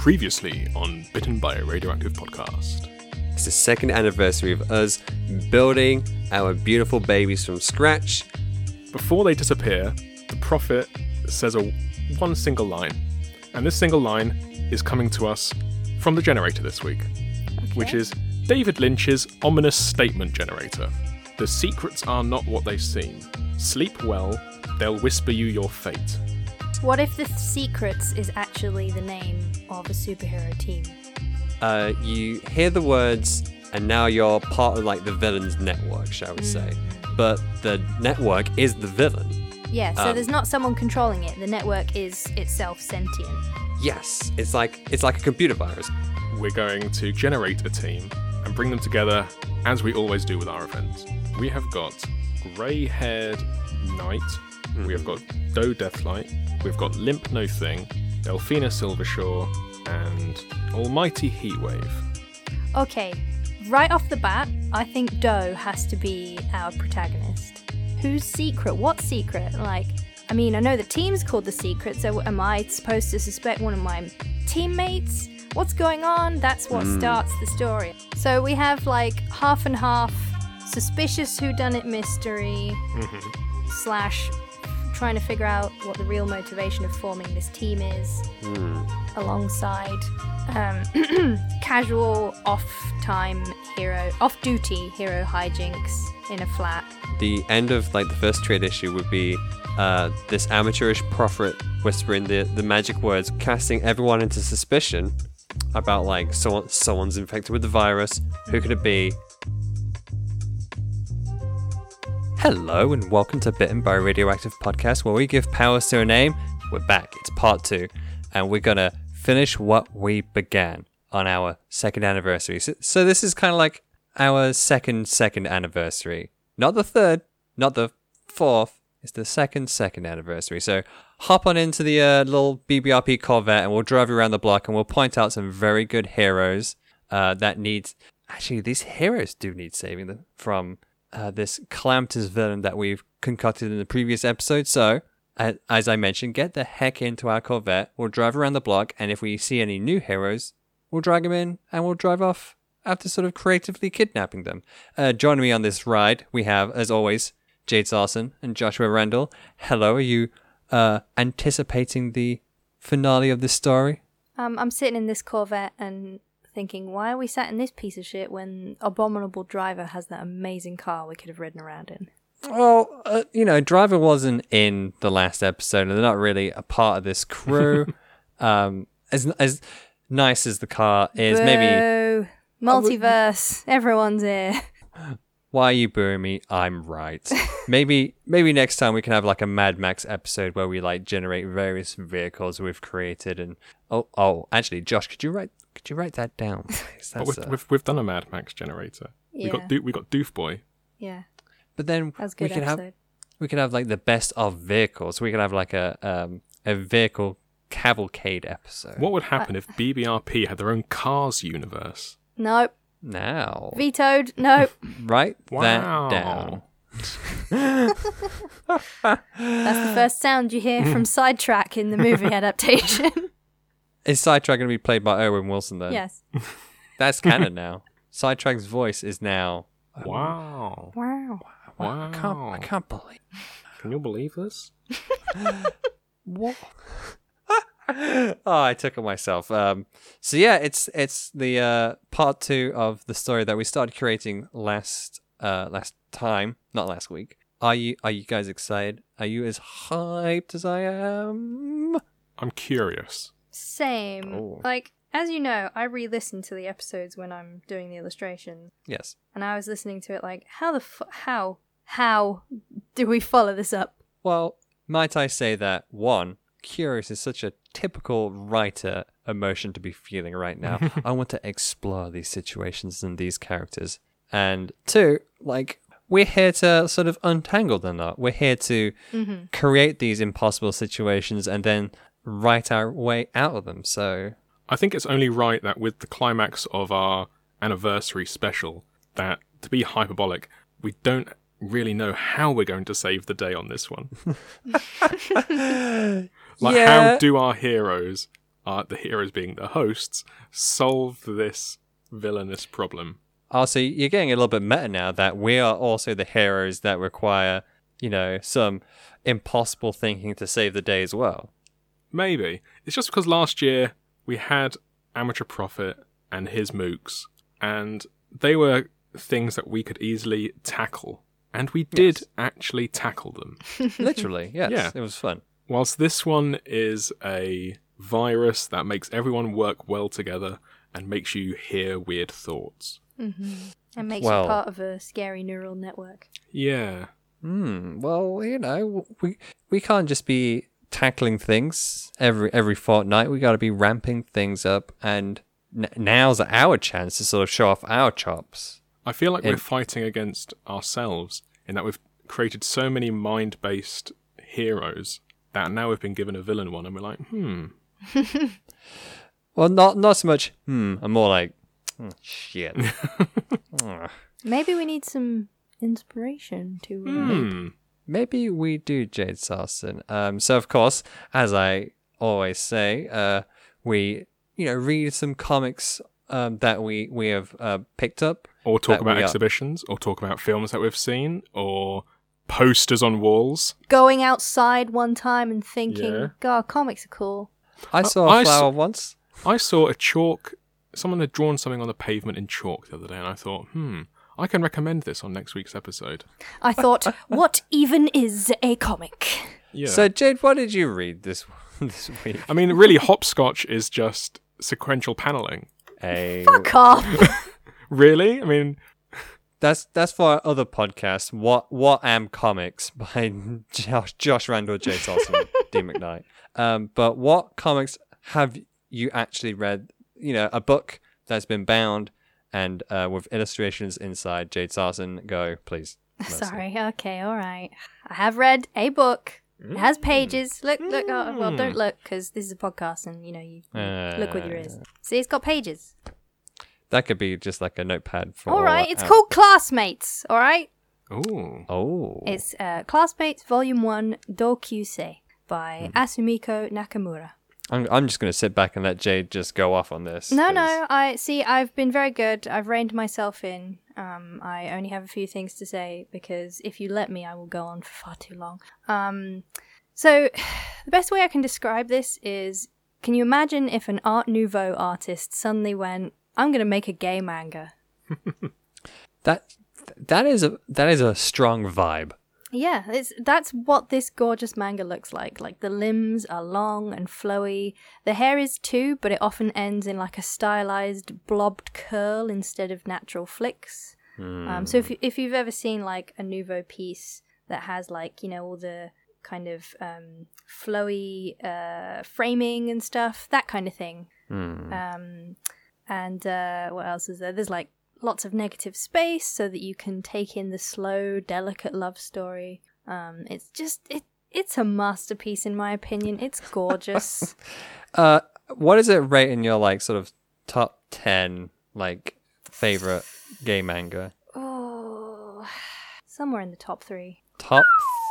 Previously on Bitten by a Radioactive Podcast. It's the second anniversary of us building our beautiful babies from scratch. Before they disappear, the prophet says a one single line, and this single line is coming to us from the generator this week, which is David Lynch's ominous statement generator. The secrets are not what they seem. Sleep well, they'll whisper you your fate. What if the Secrets is actually the name of a superhero team? Uh, you hear the words, and now you're part of like the villain's network, shall we say? But the network is the villain. Yeah, so Um, there's not someone controlling it. The network is itself sentient. Yes, it's like it's like a computer virus. We're going to generate a team and bring them together as we always do with our events. We have got grey haired Knight, we have got Doe Deathlight, we've got Limp No Thing, Delphina Silvershaw, and Almighty Heatwave. Okay, right off the bat, I think Doe has to be our protagonist. Whose secret? What secret? Like, I mean, I know the team's called the secret, so am I supposed to suspect one of my teammates? What's going on? That's what hmm. starts the story. So we have like half and half suspicious whodunit mystery mm-hmm. slash trying to figure out what the real motivation of forming this team is alongside um, casual off time hero off duty hero hijinks in a flat The end of like the first trade issue would be uh, this amateurish prophet whispering the the magic words, casting everyone into suspicion about like someone someone's infected with the virus. Who could it be? Hello and welcome to Bitten by Radioactive Podcast, where we give powers to a name. We're back. It's part two, and we're gonna finish what we began on our second anniversary. So, so this is kind of like our second second anniversary, not the third, not the fourth. It's the second second anniversary. So hop on into the uh, little BBRP Corvette, and we'll drive you around the block, and we'll point out some very good heroes uh, that need. Actually, these heroes do need saving them from uh, this calamitous villain that we've concocted in the previous episode. So, a- as I mentioned, get the heck into our Corvette. We'll drive around the block, and if we see any new heroes, we'll drag them in and we'll drive off after sort of creatively kidnapping them. Uh, joining me on this ride, we have, as always, Jade Sarson and Joshua Randall. Hello, are you uh, anticipating the finale of this story? um, i'm sitting in this corvette and thinking why are we sat in this piece of shit when abominable driver has that amazing car we could have ridden around in Well, uh, you know, Driver wasn't in the last episode, and they're not really a part of this crew. um, as as nice as the car is, maybe Boo. multiverse everyone's here why are you booing me? I'm right. maybe maybe next time we can have like a Mad Max episode where we like generate various vehicles we've created. And oh oh, actually, Josh, could you write could you write that down, please? But we've, uh, we've, we've done a Mad Max generator. Yeah. We Yeah. got Do- we got Doof Boy. yeah but then that was a we good can have we could have like the best of vehicles. We could have like a um a vehicle cavalcade episode. What would happen if BBRP had their own Cars universe? nope Now, vetoed nope write Wow. that down. That's the first sound you hear from Sidetrack in the movie adaptation. Is Sidetrack going to be played by Owen Wilson then? yes. That's canon now. Sidetrack's voice is now. Wow. Wow. Wow. I can't. I can't believe. Can you believe this? What? oh, I took it myself. Um, so yeah, it's it's the uh, part two of the story that we started creating last uh, last time, not last week. Are you are you guys excited? Are you as hyped as I am? I'm curious. Same. Oh. Like, as you know, I re listen to the episodes when I'm doing the illustrations. Yes. And I was listening to it like, how the f- how? How do we follow this up? Well, might I say that one, curious is such a typical writer emotion to be feeling right now. I want to explore these situations and these characters. And two, like we're here to sort of untangle the knot. We're here to mm-hmm. create these impossible situations and then write our way out of them. So I think it's only right that with the climax of our anniversary special, that to be hyperbolic, we don't really know how we're going to save the day on this one. like, Yeah. how do our heroes, uh, the heroes being the hosts, solve this villainous problem. Also, you're getting a little bit meta now that we are also the heroes that require, you know, some impossible thinking to save the day as well. Maybe. It's just because last year we had Amateur Prophet and his mooks, and they were things that we could easily tackle. And we did Yes. actually tackle them. Literally, yes. Yeah. It was fun. Whilst this one is a virus that makes everyone work well together and makes you hear weird thoughts. And makes Well- you part of a scary neural network. Yeah. Hmm. Well, you know, we we can't just be tackling things every every fortnight. We got to be ramping things up, and n- now's our chance to sort of show off our chops. I feel like we're fighting against ourselves in that we've created so many mind based heroes that now we've been given a villain one and we're like, hmm, Well, not not so much. Hmm. I'm more like, hmm, shit. Ugh. Maybe we need some inspiration to. Uh, hmm. Maybe we do, Jade Sarson. Um, so of course, as I always say, uh, we you know read some comics um, that we we have uh, picked up. Or talk about we are- exhibitions, or talk about films that we've seen, or posters on walls. Going outside one time and thinking, Yeah. God, comics are cool. I saw I a saw- flower once. I saw a chalk, someone had drawn something on the pavement in chalk the other day, and I thought, hmm, I can recommend this on next week's episode. I thought, what even is a comic? Yeah. So Jade, what did you read this this week? I mean, really, hopscotch is just sequential paneling. A, Fuck off. Really? I mean, that's that's for our other podcast. What what am comics by Josh Josh Randall, Jay Sarson, D McKnight. Um, but what comics have you actually read? You know, a book that's been bound and uh, with illustrations inside. Jade Sarson, go please. Mercy. Sorry. Okay. All right. I have read a book. It has pages. Look, look. Oh, well, don't look because this is a podcast, and you know you, you look with your ears. See, it's got pages. That could be just like a notepad for. All right. It's our- called Classmates. All right. ooh. Oh. It's uh, Classmates Volume One Dokyusei by Asumiko Nakamura. I'm I'm just gonna sit back and let Jade just go off on this. No, 'cause- no. I see. I've been very good. I've reined myself in. Um, I only have a few things to say because if you let me, I will go on for far too long. Um, so the best way I can describe this is: Can you imagine if an Art Nouveau artist suddenly went, "I'm going to make a gay manga"? That that is a that is a strong vibe. Yeah, it's that's what this gorgeous manga looks like. Like the limbs are long and flowy. The hair is too, but it often ends in like a stylized blobbed curl instead of natural flicks. Um, so if you, if you've ever seen like a nouveau piece that has like you know all the kind of um, flowy uh, framing and stuff, that kind of thing. Um, and uh, what else is there? There's like lots of negative space so that you can take in the slow, delicate love story. Um, it's just it. It's a masterpiece in my opinion. It's gorgeous. Uh, what is it rate in your like sort of top ten like favorite gay manga? oh, somewhere in the top three. Top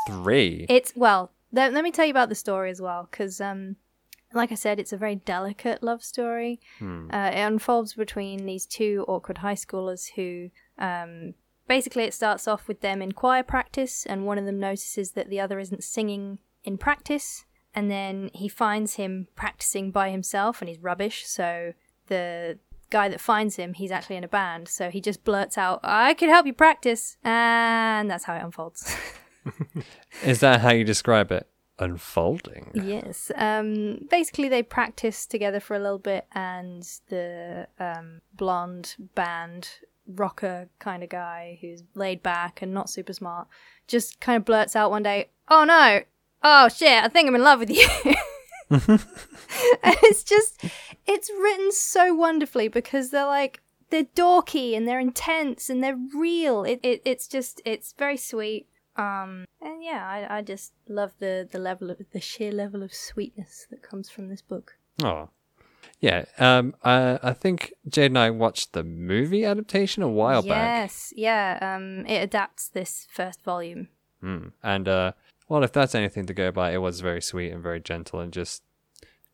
three. It's well. Let, let me tell you about the story as well, because um, like I said, it's a very delicate love story. Uh, it unfolds between these two awkward high schoolers who, um, basically, it starts off with them in choir practice, and one of them notices that the other isn't singing in practice, and then he finds him practicing by himself, and he's rubbish. So the guy that finds him, he's actually in a band, so he just blurts out, "I could help you practice," and that's how it unfolds. Is that how you describe it? Unfolding. Yes. Um, basically, they practiced together for a little bit, and the um, blonde band rocker kind of guy who's laid back and not super smart just kind of blurts out one day, "Oh no! Oh shit! I think I'm in love with you." and it's just, it's written so wonderfully because they're like they're dorky and they're intense and they're real. It, it it's just it's very sweet. Um, and yeah, I, I just love the, the level of the sheer level of sweetness that comes from this book. Oh. Yeah. Um. I I think Jade and I watched the movie adaptation a while back. yes, yeah. Um, it adapts this first volume. Mm. And uh, well, if that's anything to go by, it was very sweet and very gentle and just,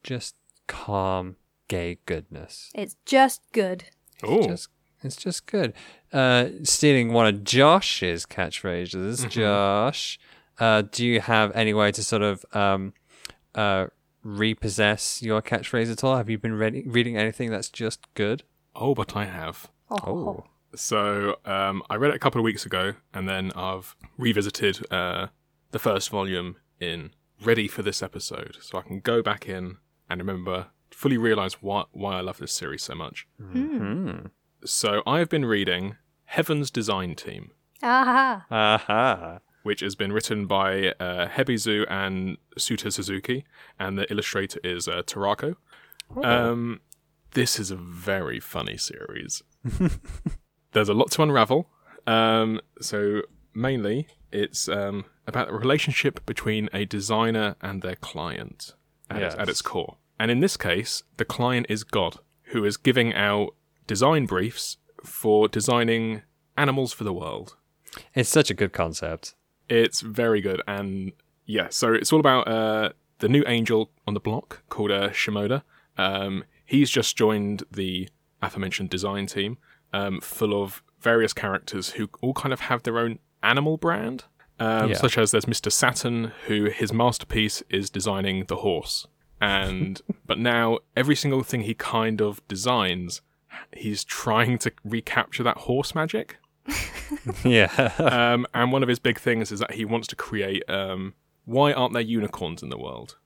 just calm, gay goodness. It's just good. Oh, Just it's just good. Uh, stealing one of Josh's catchphrases, Josh. Uh, do you have any way to sort of um, uh, repossess your catchphrase at all? Have you been reading reading anything that's just good? oh, but I have. Oh, So um, I read it a couple of weeks ago, and then I've revisited uh, the first volume in ready for this episode, so I can go back in and remember fully realize why why I love this series so much. hmm. So I've been reading Heaven's Design Team, Aha. aha. which has been written by uh, Hebi-zou and Tsuta Suzuki, and the illustrator is uh, Tarako. Um, this is a very funny series. There's a lot to unravel. Um, so mainly, it's um, about the relationship between a designer and their client at, its, at its core. And in this case, the client is God, who is giving out design briefs for designing animals for the world. It's such a good concept. It's very good, and yeah, so it's all about uh, the new angel on the block called uh, Shimoda. Um, he's just joined the aforementioned design team, um, full of various characters who all kind of have their own animal brand. Um, Yeah. Such as there's Mr. Saturn, who his masterpiece is designing the horse, and but now every single thing he kind of designs, he's trying to recapture that horse magic yeah. um, and one of his big things is that he wants to create um, why aren't there unicorns in the world?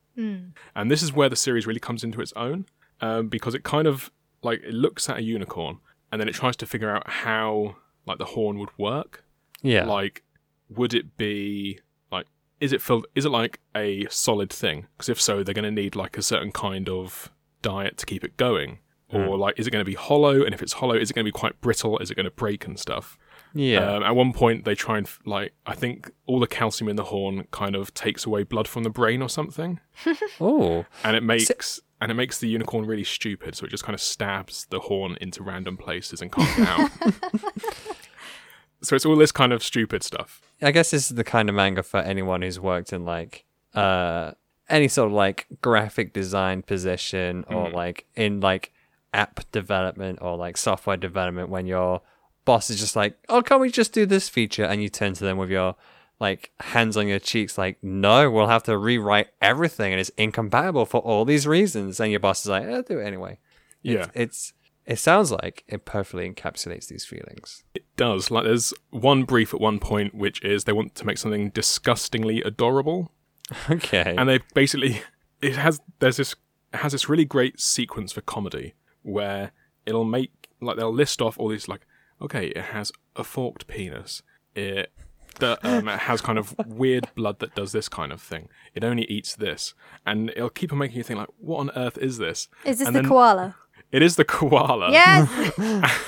And this is where the series really comes into its own um, because it kind of like it looks at a unicorn and then it tries to figure out how like the horn would work. yeah. Like, would it be like is it filled? Is it like a solid thing? Because if so, they're going to need like a certain kind of diet to keep it going. Or like, is it going to be hollow? And if it's hollow, is it going to be quite brittle? Is it going to break and stuff? yeah. Um, at one point, they try and f- like I think all the calcium in the horn kind of takes away blood from the brain or something, oh. and it makes and it makes the unicorn really stupid. So it just kind of stabs the horn into random places and can't get out. so it's all this kind of stupid stuff. I guess this is the kind of manga for anyone who's worked in like uh any sort of like graphic design position or like in like app development or like software development when your boss is just like, "Oh, can't we just do this feature?" and you turn to them with your like hands on your cheeks like, "No, we'll have to rewrite everything and it's incompatible for all these reasons." And your boss is like, "I'll do it anyway." Yeah, It's it sounds like it perfectly encapsulates these feelings. it does. Like there's one brief at one point which is they want to make something disgustingly adorable, Okay. and they basically it has there's this has this really great sequence for comedy where it'll make like they'll list off all these like okay it has a forked penis. It that um, it has kind of weird blood that does this kind of thing. It only eats this. And it'll keep on making you think like what on earth is this? Is this And the then- koala? it is the koala. Yes.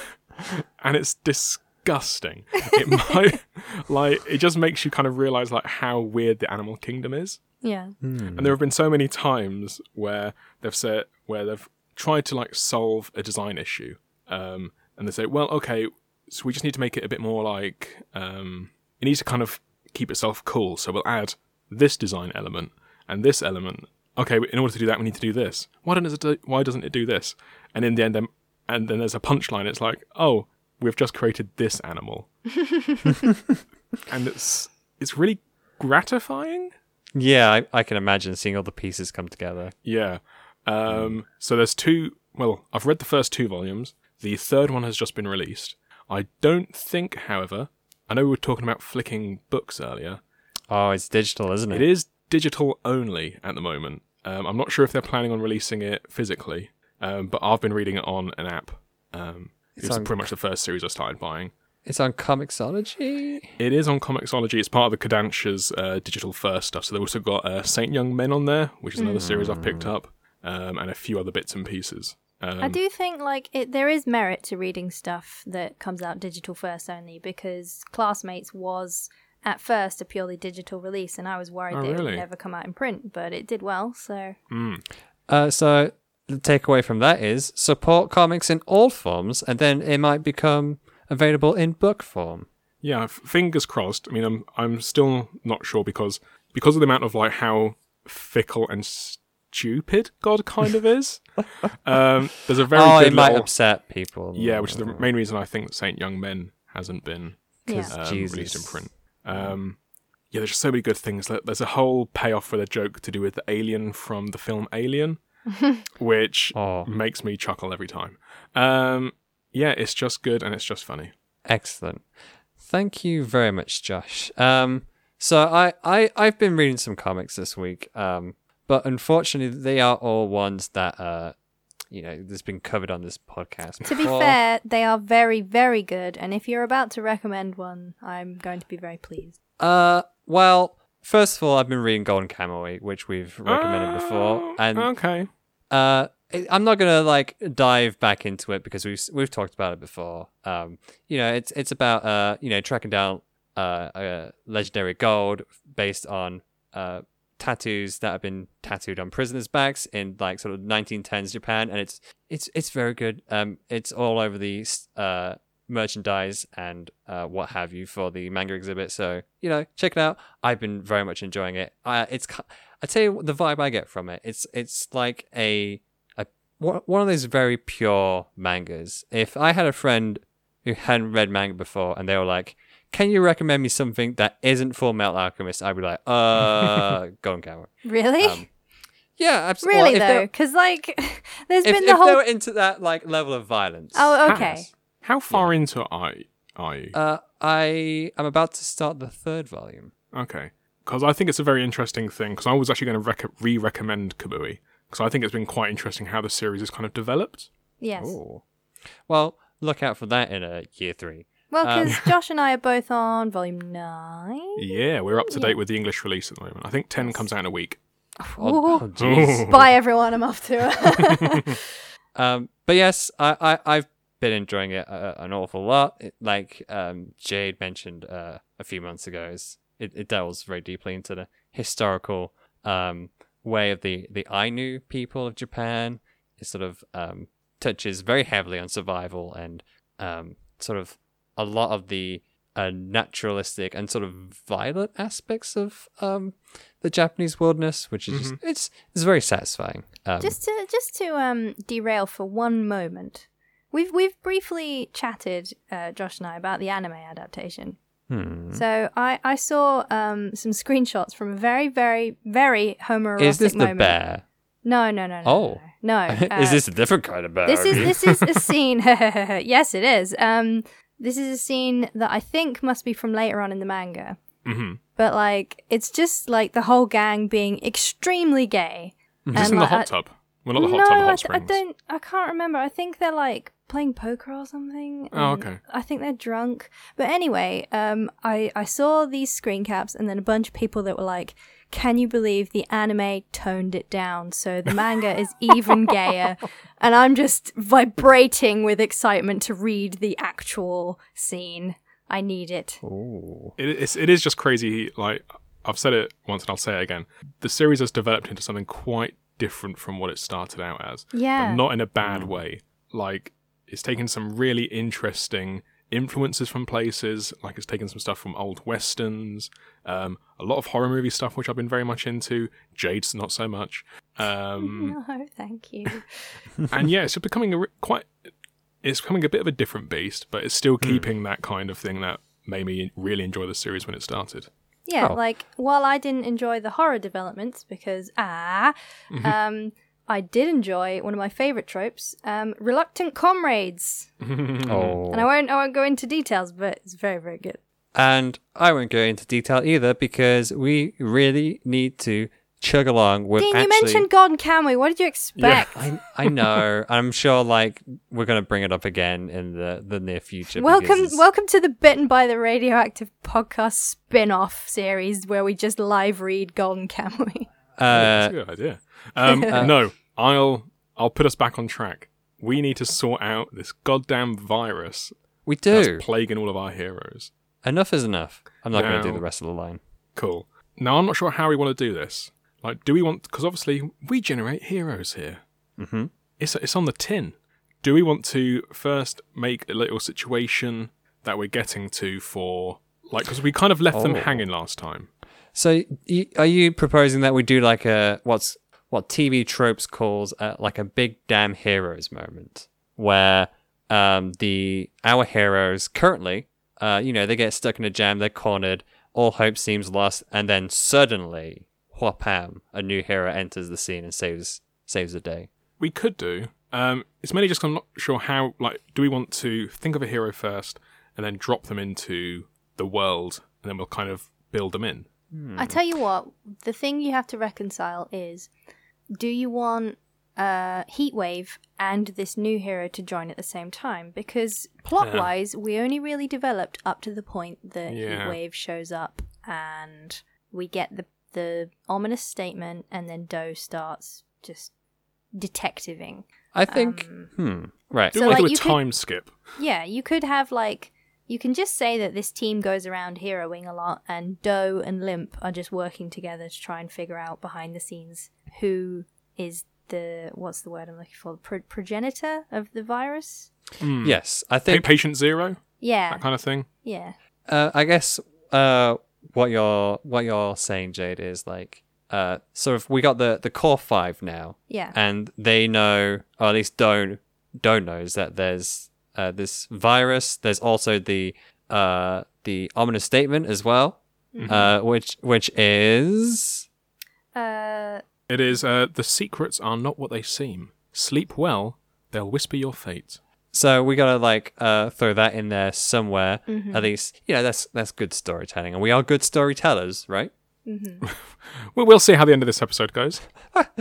and it's disgusting. It might like it just makes you kind of realize like how weird the animal kingdom is. Yeah. and there have been so many times where they've said where they've tried to like solve a design issue, um, and they say, well, okay, so we just need to make it a bit more like um, it needs to kind of keep itself cool. So we'll add this design element and this element. Okay, in order to do that, we need to do this. Why doesn't it? Do, why doesn't it do this? And in the end, then, and then there's a punchline. It's like, oh, we've just created this animal, and it's it's really gratifying. Yeah, I, I can imagine seeing all the pieces come together. Yeah. Um, so there's two. Well, I've read the first two volumes. The third one has just been released. I don't think, however, I know we were talking about flicking books earlier. Oh, it's digital, isn't it? It is digital only at the moment. Um, I'm not sure if they're planning on releasing it physically, um, but I've been reading it on an app. Um, It's on- pretty much the first series I started buying. It's on Comixology. It is on Comixology. It's part of the Kodansha's uh, digital first stuff. So they've also got uh, Saint Young Men on there, which is another series I've picked up, um, and a few other bits and pieces. Um, I do think like it, there is merit to reading stuff that comes out digital first only because Classmates was at first a purely digital release, and I was worried Oh, that it would never come out in print, but it did well. So Uh, so the takeaway from that is support comics in all forms, and then it might become available in book form. Yeah, f- fingers crossed. I mean, I'm I'm still not sure because because of the amount of like how fickle and stupid God kind of is. um, there's a very oh, good it might upset people. yeah, which is the main reason I think Saint Young Men hasn't been Yeah. Um, Jesus. released in print. Um, yeah, there's just so many good things. There's a whole payoff for the joke to do with the alien from the film Alien, which Oh, makes me chuckle every time. Um, yeah, it's just good and it's just funny. excellent. Thank you very much, Josh. Um, so I, I, I've been reading some comics this week. Um, but unfortunately, they are all ones that uh, you know, that's been covered on this podcast. To be fair, they are very, very good. And if you're about to recommend one, I'm going to be very pleased. Uh, well, first of all, I've been reading Golden Kamuy, which we've recommended before, Oh, and okay. uh, I'm not gonna like dive back into it because we've we've talked about it before. Um, you know, it's it's about uh, you know, tracking down uh, a legendary gold based on uh tattoos that have been tattooed on prisoners' backs in like sort of 1910s Japan, and it's it's it's very good. Um, it's all over the uh merchandise and uh, what have you for the manga exhibit. So you know, check it out. I've been very much enjoying it. Uh, it's I tell you what, the vibe I get from it. It's it's like a a one of those very pure mangas. If I had a friend who hadn't read manga before and they were like, "Can you recommend me something that isn't Full Metal Alchemist?" I'd be like, "Uh, Golden Kamuy. Really? Um, yeah, absolutely. really, though? Because, like, there's if, been if the they whole. were into that like level of violence, Oh, okay. Has. How far into are you? Are you? uh, I am about to start the third volume. Okay. Because I think it's a very interesting thing. Because I was actually going to rec- re recommend Kamuy. Because I think it's been quite interesting how the series has kind of developed. Yes. Oh, well, look out for that in a year three. Well, Um, because Josh and I are both on volume nine. Yeah, we're up to Yeah. date with the English release at the moment. I think 10 comes out in a week. Oh, oh, Ooh. Bye, everyone. I'm off to it. Um, but yes, I, I I've been enjoying it uh, an awful lot. It, like um, Jade mentioned uh, a few months ago, is it, it delves very deeply into the historical um, way of the the Ainu people of Japan. It sort of um, touches very heavily on survival and um, sort of a lot of the uh, naturalistic and sort of violent aspects of um, the Japanese wilderness, which is just, it's it's very satisfying. Um, just to just to um derail for one moment, we've we've briefly chatted, uh, Josh and I, about the anime adaptation. hmm. So I I saw um some screenshots from a very very very homoerotic Is this the moment. bear? No, no, no, no. Oh. no. no. Uh, is this a different kind of bear? This is this is a scene. yes, it is. Um, this is a scene that I think must be from later on in the manga. hmm But like, it's just like the whole gang being extremely gay. Is this And, in the like, hot I- tub? Well, not the hot no, tub, the I, hot d- I don't. I can't remember. I think they're like playing poker or something. Oh, okay. I think they're drunk. But anyway, um, I I saw these screen caps and then a bunch of people that were like, "Can you believe the anime toned it down so the manga is even gayer?" And I'm just vibrating with excitement to read the actual scene. I need it. Ooh. It's, it is just crazy. Like, I've said it once and I'll say it again. The series has developed into something quite different from what it started out as. Yeah. But not in a bad way. Like, it's taken some really interesting influences from places. Like, it's taken some stuff from old westerns, um, a lot of horror movie stuff, which I've been very much into. Jade's not so much. Um, no, thank you. and yeah, it's becoming a re- quite. It's becoming a bit of a different beast, but it's still keeping that kind of thing that made me really enjoy the series when it started. Yeah, Oh. like while I didn't enjoy the horror developments because ah, um, I did enjoy one of my favorite tropes, um, reluctant comrades. Oh. And I won't, I won't go into details, but it's very, very good. And I won't go into detail either because we really need to chug along with Dean, actually. you mentioned Golden Kamuy. What did you expect? I, I know. I'm sure, like we're gonna bring it up again in the, the near future. welcome, it's- welcome to the Bitten by the Radioactive podcast spin-off series where we just live read Golden Kamuy. Uh, That's a good idea. Um, no, I'll I'll put us back on track. We need to sort out this goddamn virus we that's do. plaguing all of our heroes. Enough is enough. I'm not gonna do the rest of the line. Cool. Now I'm not sure how we want to do this. Like, do we want? Because obviously we generate heroes here. Mm-hmm. It's it's on the tin. Do we want to first make a little situation that we're getting to for like because we kind of left them Oh. hanging last time. So, are you proposing that we do like a what's what TV tropes calls uh, like a big damn heroes moment, where um, the our heroes currently, uh, you know, they get stuck in a jam, they're cornered, all hope seems lost, and then suddenly, whapam, a new hero enters the scene and saves saves the day. We could do. Um, it's mainly just 'cause I'm not sure how. Like, do we want to think of a hero first and then drop them into the world, and then we'll kind of build them in? I tell you what, the thing you have to reconcile is do you want uh, Heatwave and this new hero to join at the same time? Because plot wise, we only really developed up to the point that Yeah. Heatwave shows up and we get the, the ominous statement, and then Doe starts just detectiving. I think, hmm, right. Do So, we want like, do a you could- time skip? Yeah, you could have like you can just say that this team goes around heroing a lot, and Doe and Limp are just working together to try and figure out behind the scenes who is the what's the word I'm looking for Pro- progenitor of the virus. Yes, I Pa- think. Patient zero, Yeah, that kind of thing. yeah, Uh, I guess uh, what you're what you're saying, Jade, is like uh, sort of we got the the core five now, yeah, and they know, or at least don't don't knows that there's uh, this virus. There's also the uh, the ominous statement as well, uh, which which is uh, It is. Uh, the secrets are not what they seem. Sleep well; they'll whisper your fate. so we gotta like uh, throw that in there somewhere. At least you know that's that's good storytelling, and we are good storytellers, right? Well, we'll see how the end of this episode goes.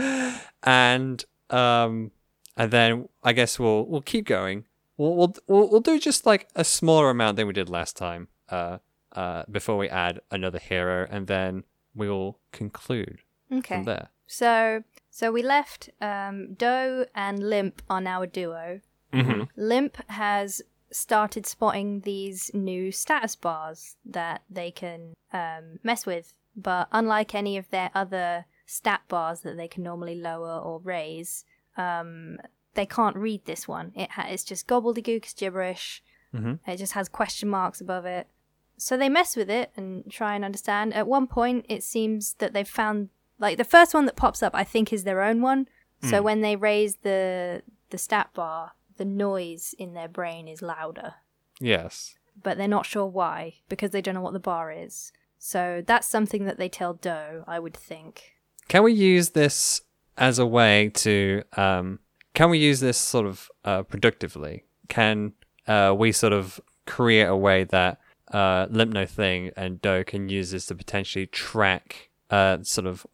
and um and then I guess we'll we'll keep going. We'll we'll we'll, we'll do just like a smaller amount than we did last time. Uh uh before we add another hero and then we'll conclude okay. from there. So so we left um, Doe and Limp are now a duo. hmm Limp has started spotting these new status bars that they can um, mess with, but unlike any of their other stat bars that they can normally lower or raise, um, they can't read this one. It ha- it's just gobbledygook, gibberish. Mhm. It just has question marks above it. So they mess with it and try and understand. At one point, it seems that they've found like the first one that pops up. I think is their own one. So when they raise the the stat bar, the noise in their brain is louder, Yes. but they're not sure why because they don't know what the bar is. So that's something that they tell Doe, I would think. Can we use this as a way to um can we use this sort of uh productively? Can uh we sort of create a way that uh Limpno Thing and Doe can use this to potentially track uh sort of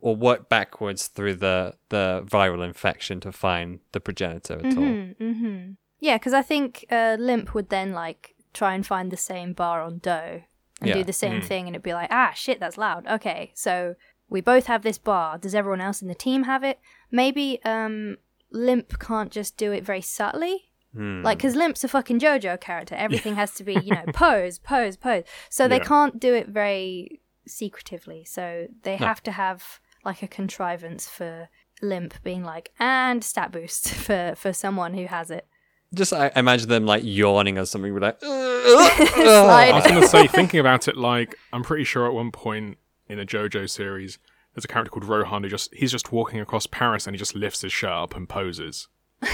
or work backwards through the the viral infection to find the progenitor at all. Mm-hmm. Yeah, because I think uh, Limp would then like try and find the same bar on Doe and Yeah. do the same thing, and it'd be like, ah, shit, that's loud. Okay, so we both have this bar. Does everyone else in the team have it? Maybe um, Limp can't just do it very subtly. Hmm. Like, because Limp's a fucking JoJo character. Everything has to be, you know, pose, pose, pose. So they Yeah. can't do it very secretively. So they have to have like a contrivance for Limp being like, and stat boost for, for someone who has it. Just I imagine them like yawning or something. We're like, I was going to say, thinking about it, like I'm pretty sure at one point in a JoJo series, there's a character called Rohan who just he's just walking across Paris and he just lifts his shirt up and poses.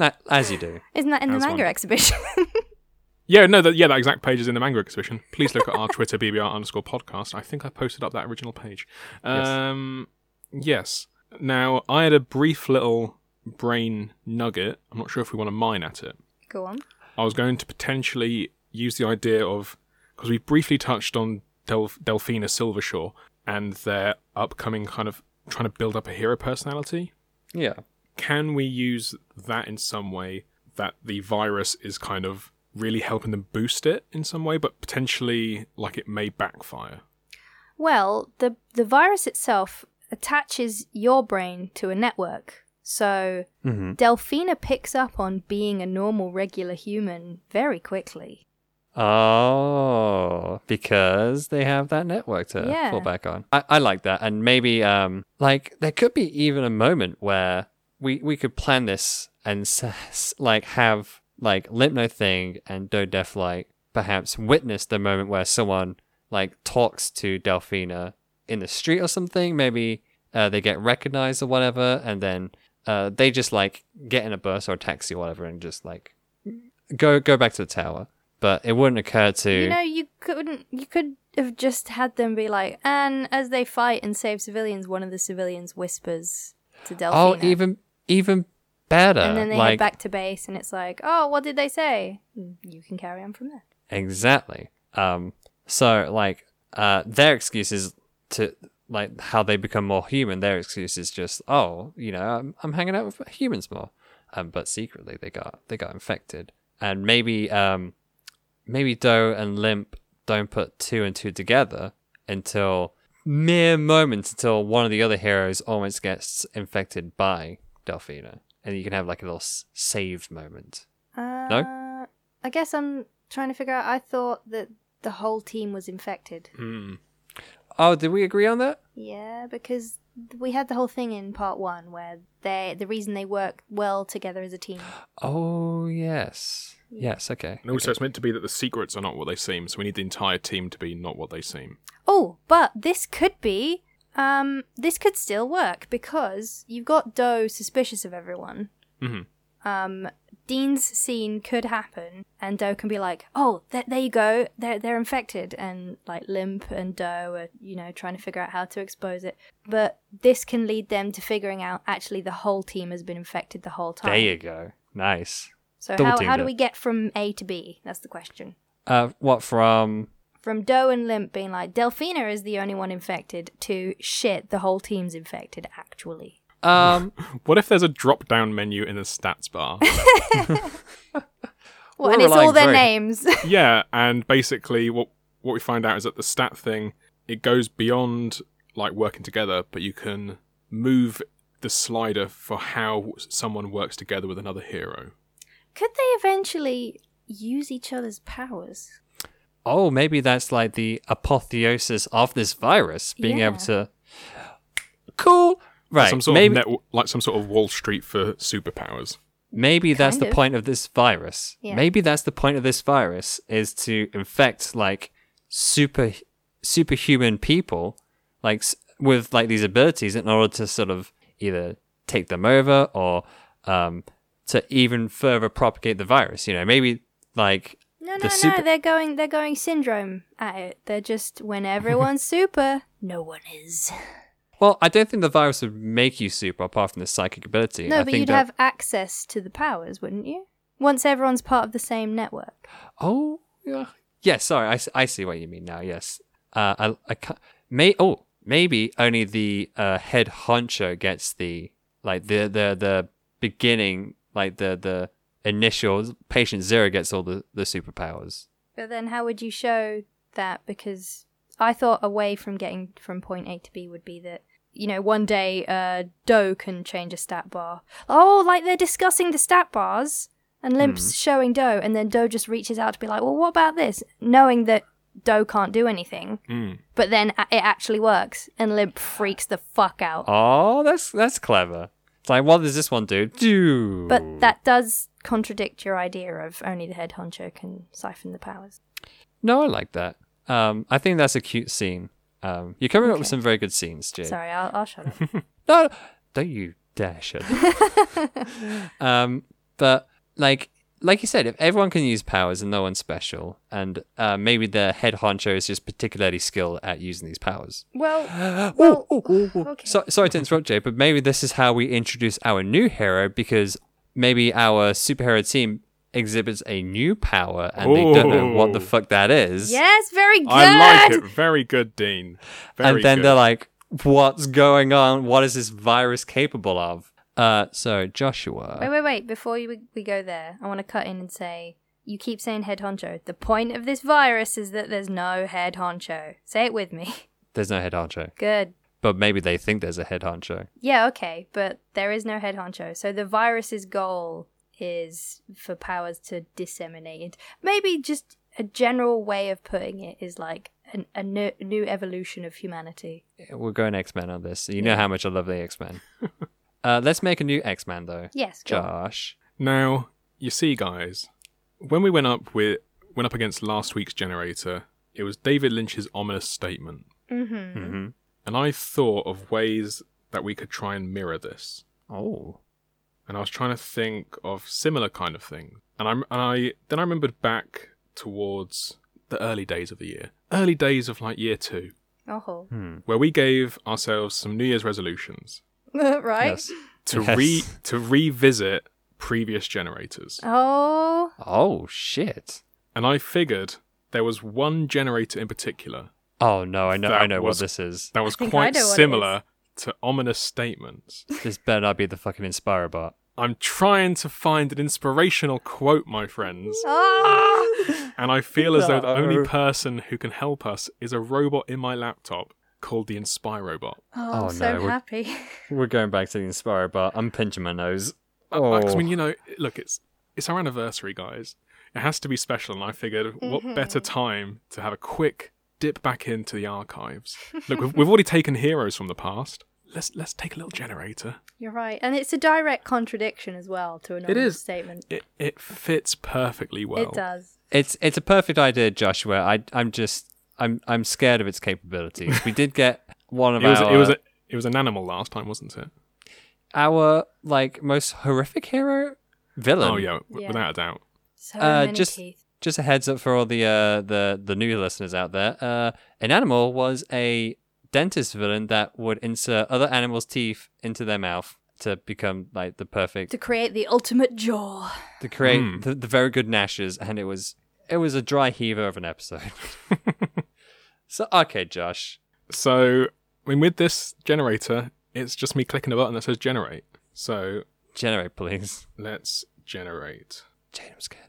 Nah, as you do. Isn't that in the That's manga one. exhibition? Yeah, no, that, yeah, that exact page is in the manga exhibition. Please look at our Twitter BBR underscore podcast. I think I posted up that original page. Um, yes. Now I had a brief little brain nugget. I'm not sure if we want to mine at it. Go on. I was going to potentially use the idea of because we briefly touched on Delf- Delphina Silvershaw and their upcoming kind of trying to build up a hero personality. Yeah. Can we use that in some way that the virus is kind of really helping them boost it in some way, but potentially like it may backfire? Well, the the virus itself attaches your brain to a network. So Mm-hmm. Delphina picks up on being a normal, regular human very quickly. Oh, because they have that network to Yeah. fall back on. I, I like that, and maybe um, like there could be even a moment where we we could plan this and like have like Limp No Thing and Do Def like perhaps witness the moment where someone like talks to Delphina in the street or something. Maybe uh, they get recognized or whatever, and then uh, they just like get in a bus or a taxi or whatever and just like go go back to the tower. But it wouldn't occur to You know, you couldn't. You could have just had them be like, and as they fight and save civilians, one of the civilians whispers to Delphina. oh even even better. and then they like head back to base, and it's like, oh, what did they say? Mm, You can carry on from there. Exactly. Um, so like uh, their excuse is to like how they become more human. Their excuse is just, oh, you know, I'm, I'm hanging out with humans more. Um, but secretly they got they got infected, and maybe um, maybe Doe and Limp don't put two and two together until mere moments until one of the other heroes almost gets infected by Delphina, and you can have like a little s- saved moment. Uh, I guess I'm trying to figure out. I thought that the whole team was infected. Hmm. Oh, did we agree on that? Yeah, because we had the whole thing in part one where they the reason they work well together as a team. Oh yes, yes. Okay. And also, it's meant to be that the secrets are not what they seem, so we need the entire team to be not what they seem. Oh, but this could be. Um, this could still work because you've got Doe suspicious of everyone. Mhm. Um, Dean's scene could happen, and Doe can be like, "Oh, th- there you go, they're they're infected," and like Limp and Doe are you know trying to figure out how to expose it. But this can lead them to figuring out actually the whole team has been infected the whole time. There you go. Nice. So Double how teamed how do it. we get from A to B? That's the question. Uh, what from? From Doe and Limp being like, Delphina is the only one infected, to shit, the whole team's infected, actually. Um, What if there's a drop down menu in the stats bar? Well, and it's all their very- names. yeah, and basically what what we find out is that the stat thing it goes beyond like working together, but you can move the slider for how someone works together with another hero. Could they eventually use each other's powers? oh, maybe that's like the apotheosis of this virus, being able to. Cool. Right. Some sort maybe of net, like some sort of Wall Street for superpowers. maybe that's Kind the point of this virus. Yeah. Maybe that's the point of this virus is to infect like super superhuman people, like with like these abilities, in order to sort of either take them over or um, to even further propagate the virus. You know, maybe like No, no, The no. super- They're going. They're going syndrome at it. They're just when everyone's super, no one is. Well, I don't think the virus would make you super apart from the psychic ability. No, I but you'd that- have access to the powers, wouldn't you? Once everyone's part of the same network. Oh, yeah. Yeah, sorry. I, I see what you mean now. Yes. Uh, I, I can't, may, oh, maybe only the uh, head honcho gets the, like, the, the, the beginning, like, the, the initial patient zero gets all the, the superpowers. But then, how would you show that? Because I thought a way from getting from point A to B would be that you know one day uh, Doe can change a stat bar. Oh, like they're discussing the stat bars, and Limp's showing Doe, and then Doe just reaches out to be like, "Well, what about this?" Knowing that Doe can't do anything, Mm. but then it actually works, and Limp freaks the fuck out. Oh, that's, that's clever. It's like, what does this one do? Do. But that does contradict your idea of only the head honcho can siphon the powers. No, I like that. Um, I think that's a cute scene. Um, you're coming up with some very good scenes, Jade. Sorry, I'll, I'll shut up. No, no, don't you dare shut. up. um, but like, like you said, if everyone can use powers and no one's special, and uh, maybe the head honcho is just particularly skilled at using these powers. well, well, okay. So, sorry to interrupt, Jay, but maybe this is how we introduce our new hero because maybe our superhero team exhibits a new power and they don't know what the fuck that is. Yes, very good. I like it. Very good, Dean. Very and then good. they're like, "What's going on? What is this virus capable of?" Uh, so Joshua, Wait, wait, wait. Before you, we go there, I want to cut in and say you keep saying head honcho. The point of this virus is that there's no head honcho. Say it with me. there's no head honcho, Good. but maybe they think there's a head honcho. Yeah, okay, but there is no head honcho. So the virus's goal is for powers to disseminate. Maybe just a general way of putting it is like an, a new, new evolution of humanity. We're going X Men on this. You know how much I love the X Men. uh, let's make a new X Man though. Yes, go on. Josh. Now, you see, guys, when we went up with went up against last week's generator, it was David Lynch's ominous statement, Mm-hmm. hmm and I thought of ways that we could try and mirror this. Oh. and I was trying to think of similar kind of things. And I and I then I remembered back towards the early days of the year, early days of like year two, Oh. where we gave ourselves some New Year's resolutions right? Yes. to Yes. re to revisit previous generators. Oh. Oh shit. And I figured there was one generator in particular Oh no, I know I know was- what this is. that was quite know what it similar to ominous statements. This better not be the fucking Inspire bot. I'm trying to find an inspirational quote, my friends. Ah! And I feel as though the only person who can help us is a robot in my laptop called the Inspirobot. Oh, Oh, I'm oh, so no, we're- happy. We're going back to the Inspire bot. I'm pinching my nose. Oh. Oh, I mean, oh. you know, look, it's it's our anniversary, guys. It has to be special, and I figured, what mm-hmm. better time to have a quick dip back into the archives? Look, we've, we've already taken heroes from the past. Let's let's take a little generator. You're right. And it's a direct contradiction as well to an It honest statement. It it fits perfectly well. It does. it's it's a perfect idea, Joshua. I I'm just I'm I'm scared of its capabilities. We did get one of It was our it was a, it was an animal last time, wasn't it? our like most horrific hero villain. Oh yeah, w- Yeah. without a doubt. So Uh, many just- teeth. Just a heads up for all the uh the the new listeners out there. Uh, an animal was a dentist villain that would insert other animals' teeth into their mouth to become like the perfect To create the ultimate jaw. to create Mm. the, the very good gnashes, and it was it was a dry heaver of an episode. so okay, Josh. So, I mean, with this generator, it's just me clicking a button that says generate. So Generate, please. let's generate. Jane was scared.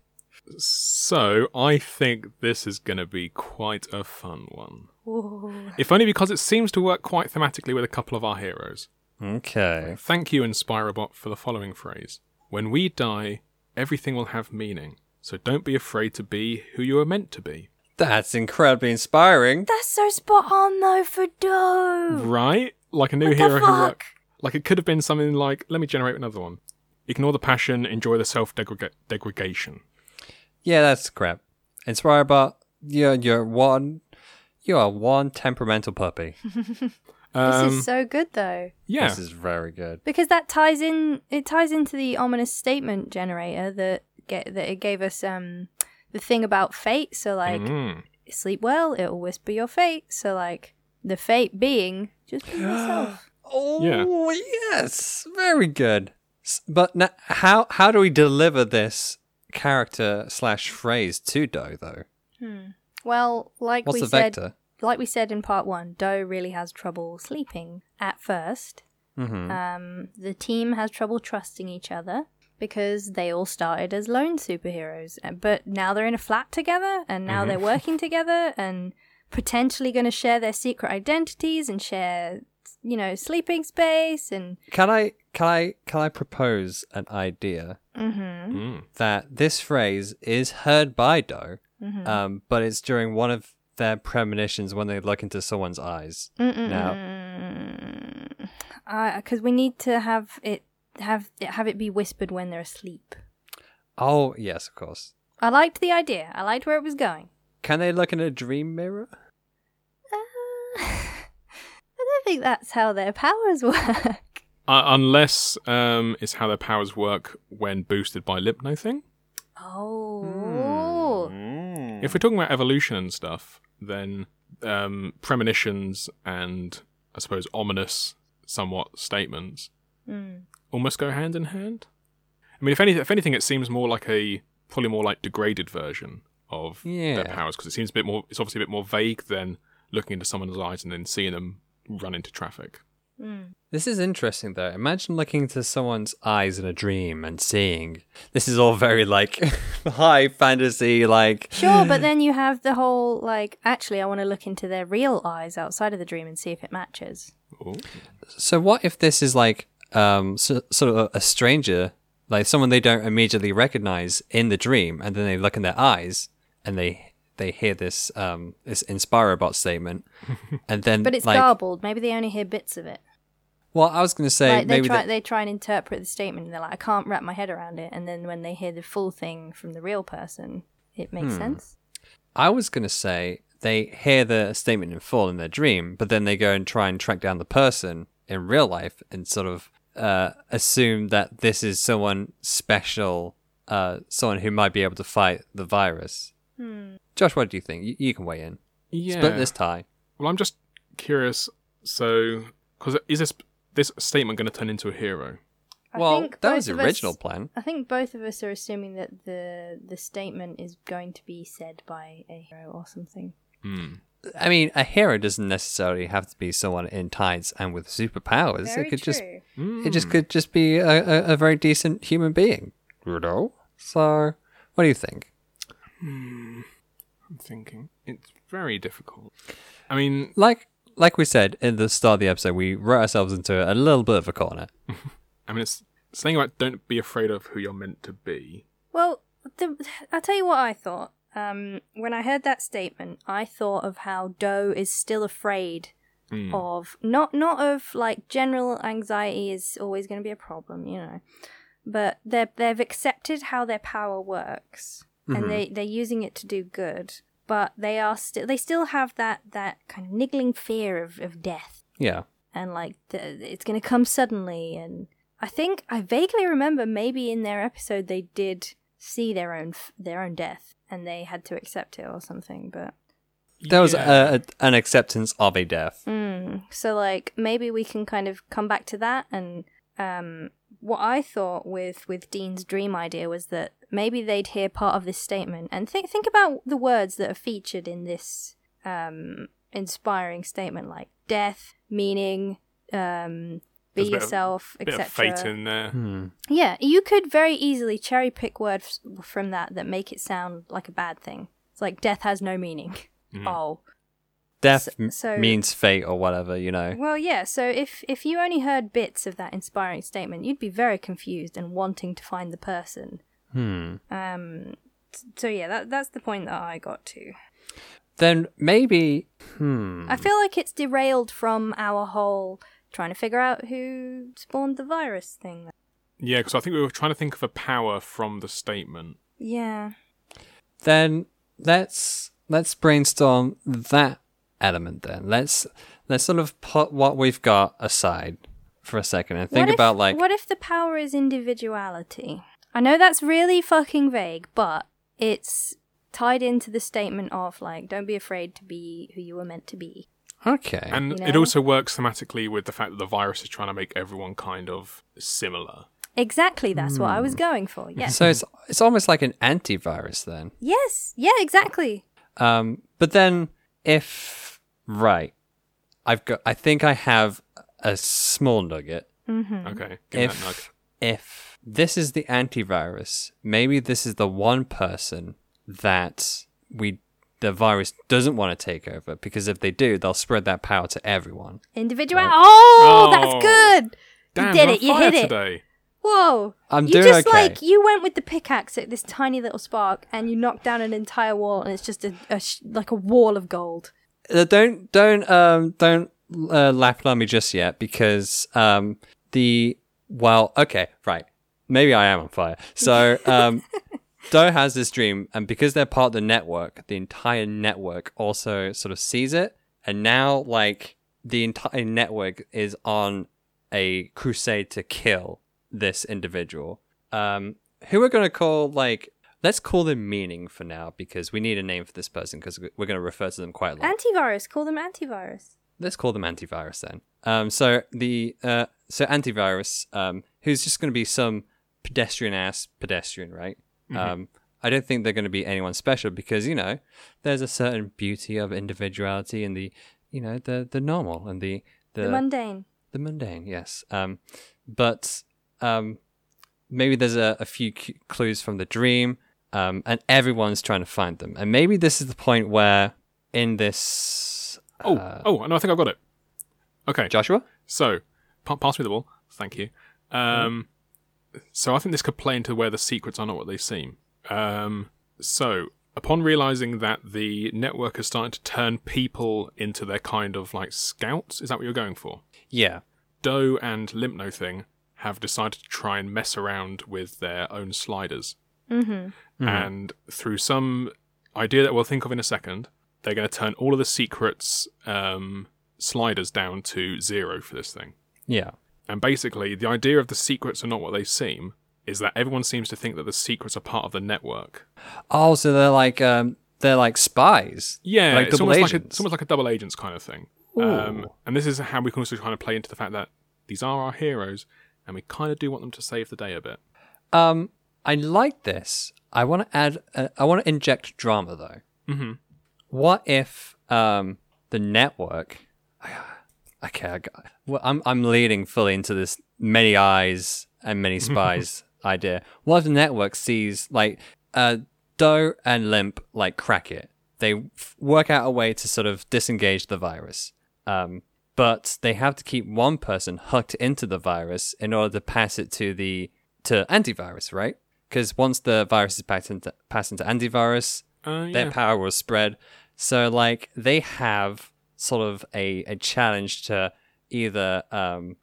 So I think this is going to be quite a fun one. Ooh. If only because it seems to work quite thematically with a couple of our heroes. Okay. Thank you, Inspirobot, for the following phrase. When we die, everything will have meaning. So don't be afraid to be who you are meant to be. That's incredibly inspiring. That's so spot on though for Doe. Right? Like a new What the hero who fuck? work- like it could have been something like, let me generate another one. Ignore the passion, enjoy the self degradation. Yeah, that's crap. Inspirebot, you're you're one you're one temperamental puppy. This Um, is so good though. yeah. This is very good. Because that ties in it ties into the ominous statement generator that get that it gave us um the thing about fate. So like Mm. sleep well, it'll whisper your fate. So like the fate being just be yourself. Oh yes, very good. But now, how how do we deliver this character slash phrase to Doe though? well, like What's we the said vector? like we said in part one, Doe really has trouble sleeping at 1st Mm-hmm. Um, the team has trouble trusting each other because they all started as lone superheroes, uh, but now they're in a flat together, and now they're working together, and potentially going to share their secret identities and share, you know, sleeping space and. Can I can I can I propose an idea Mm-hmm. Mm. that this phrase is heard by Doe, Mm-hmm. um, but it's during one of their premonitions when they look into someone's eyes. Now, Because we need to have it have it have it be whispered when they're asleep. oh yes, of course. I liked the idea. I liked where it was going. Can they look in a dream mirror? Uh, I don't think that's how their powers work. Uh, unless um, it's how their powers work when boosted by Limp No Thing. Oh. If we're talking about evolution and stuff, then um, premonitions and I suppose ominous, somewhat statements Mm. Almost go hand in hand. I mean, if anything, if anything, it seems more like a probably more like degraded version of Yeah. their powers because it seems a bit more. It's obviously a bit more vague than looking into someone's eyes and then seeing them run into traffic. Mm. This is interesting though. Imagine looking into someone's eyes in a dream and seeing. This is all very like high fantasy, like Sure, but then you have the whole like, actually, I want to look into their real eyes outside of the dream and see if it matches. Ooh. So what if this is like um so, sort of a, a stranger, like someone they don't immediately recognize in the dream, and then they look in their eyes and they they hear this um this Inspirobot statement, and then But it's like garbled. Maybe they only hear bits of it. well, I was gonna say like they maybe try, the- they try and interpret the statement, and they're like, I can't wrap my head around it. And then when they hear the full thing from the real person, it makes Hmm. sense. I was gonna say they hear the statement in full in their dream, but then they go and try and track down the person in real life and sort of uh, assume that this is someone special, uh, someone who might be able to fight the virus. Josh, what do you think? You, you can weigh in. Yeah. Split this tie. Well, I'm just curious. So, because is this this statement going to turn into a hero? I well, that was the of us- original plan. I think both of us are assuming that the the statement is going to be said by a hero or something. Hmm. I mean, a hero doesn't necessarily have to be someone in tights and with superpowers. Very it could just true. it just could just be a, a, a very decent human being. You know? So, what do you think? Hmm, I'm thinking it's very difficult. I mean, Like like we said in the start of the episode, we wrote ourselves into a little bit of a corner. I mean, it's saying about don't be afraid of who you're meant to be. Well, the, I'll tell you what I thought. Um, when I heard that statement, I thought of how Doe is still afraid Hmm. of not not of like general anxiety is always going to be a problem, you know, but they they've accepted how their power works and they they're using it to do good, but they are still they still have that that kind of niggling fear of of death Yeah. and like the, it's going to come suddenly and i think i vaguely remember maybe in their episode they did see their own f- their own death and they had to accept it or something but There was Yeah. a, a, an acceptance of a death. mm, so like maybe we can kind of come back to that and um what i thought with with dean's dream idea was that maybe they'd hear part of this statement and think think about the words that are featured in this um inspiring statement like death meaning um be There's bit yourself bit etc fate in there. Hmm. Yeah, you could very easily cherry pick words from that that make it sound like a bad thing. It's like death has no meaning. Oh, Death So- so- means fate or whatever, you know. well, yeah. So if if you only heard bits of that inspiring statement, you'd be very confused and wanting to find the person. Hmm. Um. So yeah, that that's the point that I got to. Then maybe. Hmm. I feel like it's derailed from our whole trying to figure out who spawned the virus thing. Yeah, because I think we were trying to think of a power from the statement. Yeah. Then let's let's brainstorm that element. Then let's let's sort of put what we've got aside for a second and think What if- about like what if the power is individuality? I know that's really fucking vague, but it's tied into the statement of like, don't be afraid to be who you were meant to be. Okay. And You it also works thematically with the fact that the virus is trying to make everyone kind of similar. Exactly, that's what I was Hmm. going for. Yes. so it's it's almost like an antivirus then. yes. Yeah. Exactly. Um, but then if right, I've got. I think I have a small nugget. Mm-hmm. Okay, give me that nug. If if this is the antivirus, maybe this is the one person that we the virus doesn't want to take over because if they do, they'll spread that power to everyone. Individual. Oh, Oh. that's good. Damn, you did it. You on fire hit it. today. Whoa. I'm you doing just okay. like you went with the pickaxe at this tiny little spark, and you knocked down an entire wall, and it's just a, a sh- like a wall of gold. Uh, don't don't um don't uh, laugh at me just yet because um the well okay right maybe I am on fire so um Doe has this dream and because they're part of the network the entire network also sort of sees it and now like the entire network is on a crusade to kill this individual um who we're gonna call like let's call them meaning for now because we need a name for this person because we're going to refer to them quite a lot Antivirus. Call them antivirus. let's call them antivirus then. Um, so the uh, so antivirus, um, who's just going to be some pedestrian ass pedestrian, right? Um, I don't think they're going to be anyone special because you know there's a certain beauty of individuality in the you know the the normal and the the The mundane. the mundane, yes. Um, but um, maybe there's a, a few cu- clues from the dream, um, and everyone's trying to find them. And maybe this is the point where in this Oh, uh, oh, no, I think I've got it. Okay, Joshua. so pa- pass me the ball. Thank you. Um, so I think this could play into where the secrets are not what they seem. Um, so upon realizing that the network has started to turn people into their kind of like scouts, is that what you're going for? Yeah. Doe and Limp No Thing have decided to try and mess around with their own sliders. Mm-hmm. And through some idea that we'll think of in a second, they're going to turn all of the secrets um, sliders down to zero for this thing. Yeah. And basically, the idea of the secrets are not what they seem is that everyone seems to think that the secrets are part of the network. Oh, so they're like um, they're like spies. Yeah, like it's almost like a, it's almost like a double agents kind of thing. Um, and this is how we can also kind of play into the fact that these are our heroes, and we kind of do want them to save the day a bit. Um, I like this. I want to add. Uh, I want to inject drama though. Mhm. What if um the network? Okay, I got, well, I'm I'm leading fully into this many eyes and many spies idea. What if the network sees like uh Doe and Limp like crack it? They f- work out a way to sort of disengage the virus. Um, but they have to keep one person hooked into the virus in order to pass it to the to antivirus, right? Because once the virus is passed into, passed into antivirus, Uh, their power will spread. So like they have sort of a, a challenge to either um,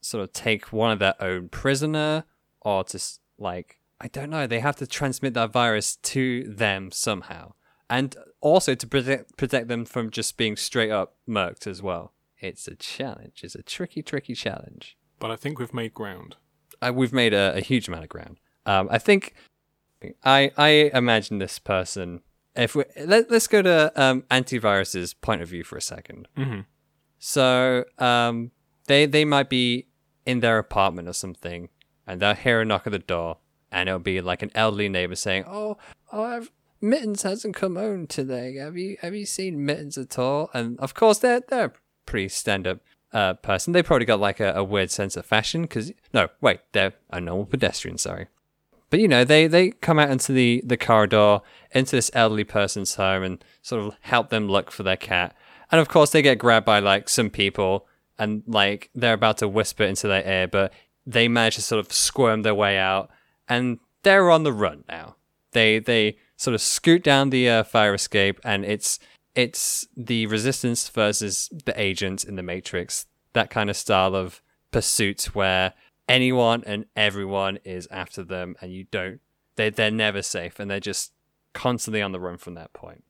sort of take one of their own prisoner or to s- like I don't know. They have to transmit that virus to them somehow, and also to protect protect them from just being straight up murked as well. It's a challenge. It's a tricky, tricky challenge. But I think we've made ground. Uh, we've made a, a huge amount of ground. Um, I think I I imagine this person. If we let, let's go to um, antivirus's point of view for a 2nd Mhm. So um, they they might be in their apartment or something, and they'll hear a knock at the door, and it'll be like an elderly neighbor saying, "Oh, oh, I've, Mittens hasn't come home today. Have you have you seen Mittens at all?" And of course, they're they're a pretty stand up uh, person. They probably got like a, a weird sense of fashion because no, wait, they're a normal pedestrian. Sorry. But you know, they, they come out into the, the corridor, into this elderly person's home and sort of help them look for their cat. And of course they get grabbed by like some people and like they're about to whisper into their ear, but they manage to sort of squirm their way out and they're on the run now. They they sort of scoot down the uh, fire escape and it's it's the resistance versus the agent in the Matrix. That kind of style of pursuit where anyone and everyone is after them and you don't they they're never safe and they're just constantly on the run from that point.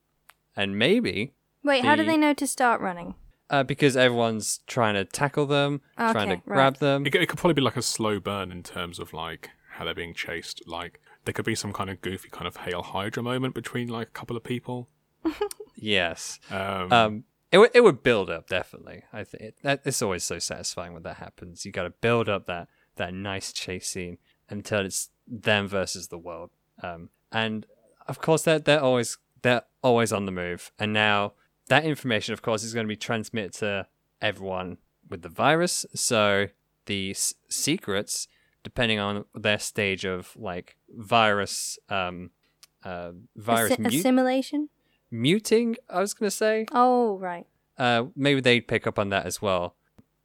And maybe Wait, how do they know to start running? uh, because everyone's trying to tackle them, trying to right. grab them. It, could- it could probably be like a slow burn in terms of like how they're being chased. Like there could be some kind of goofy kind of hail Hydra moment between like a couple of people. Yes. Um, Um, it would it would build up definitely. I think it, that it's always so satisfying when that happens. You got to build up that that nice chase scene until it's them versus the world. Um, and of course they're they're always they're always on the move. And now that information, of course, is going to be transmitted to everyone with the virus. So the s- secrets, depending on their stage of like virus, um, uh, virus Assi- mut- assimilation? muting. I was going to say Oh, right. uh, maybe they'd pick up on that as well.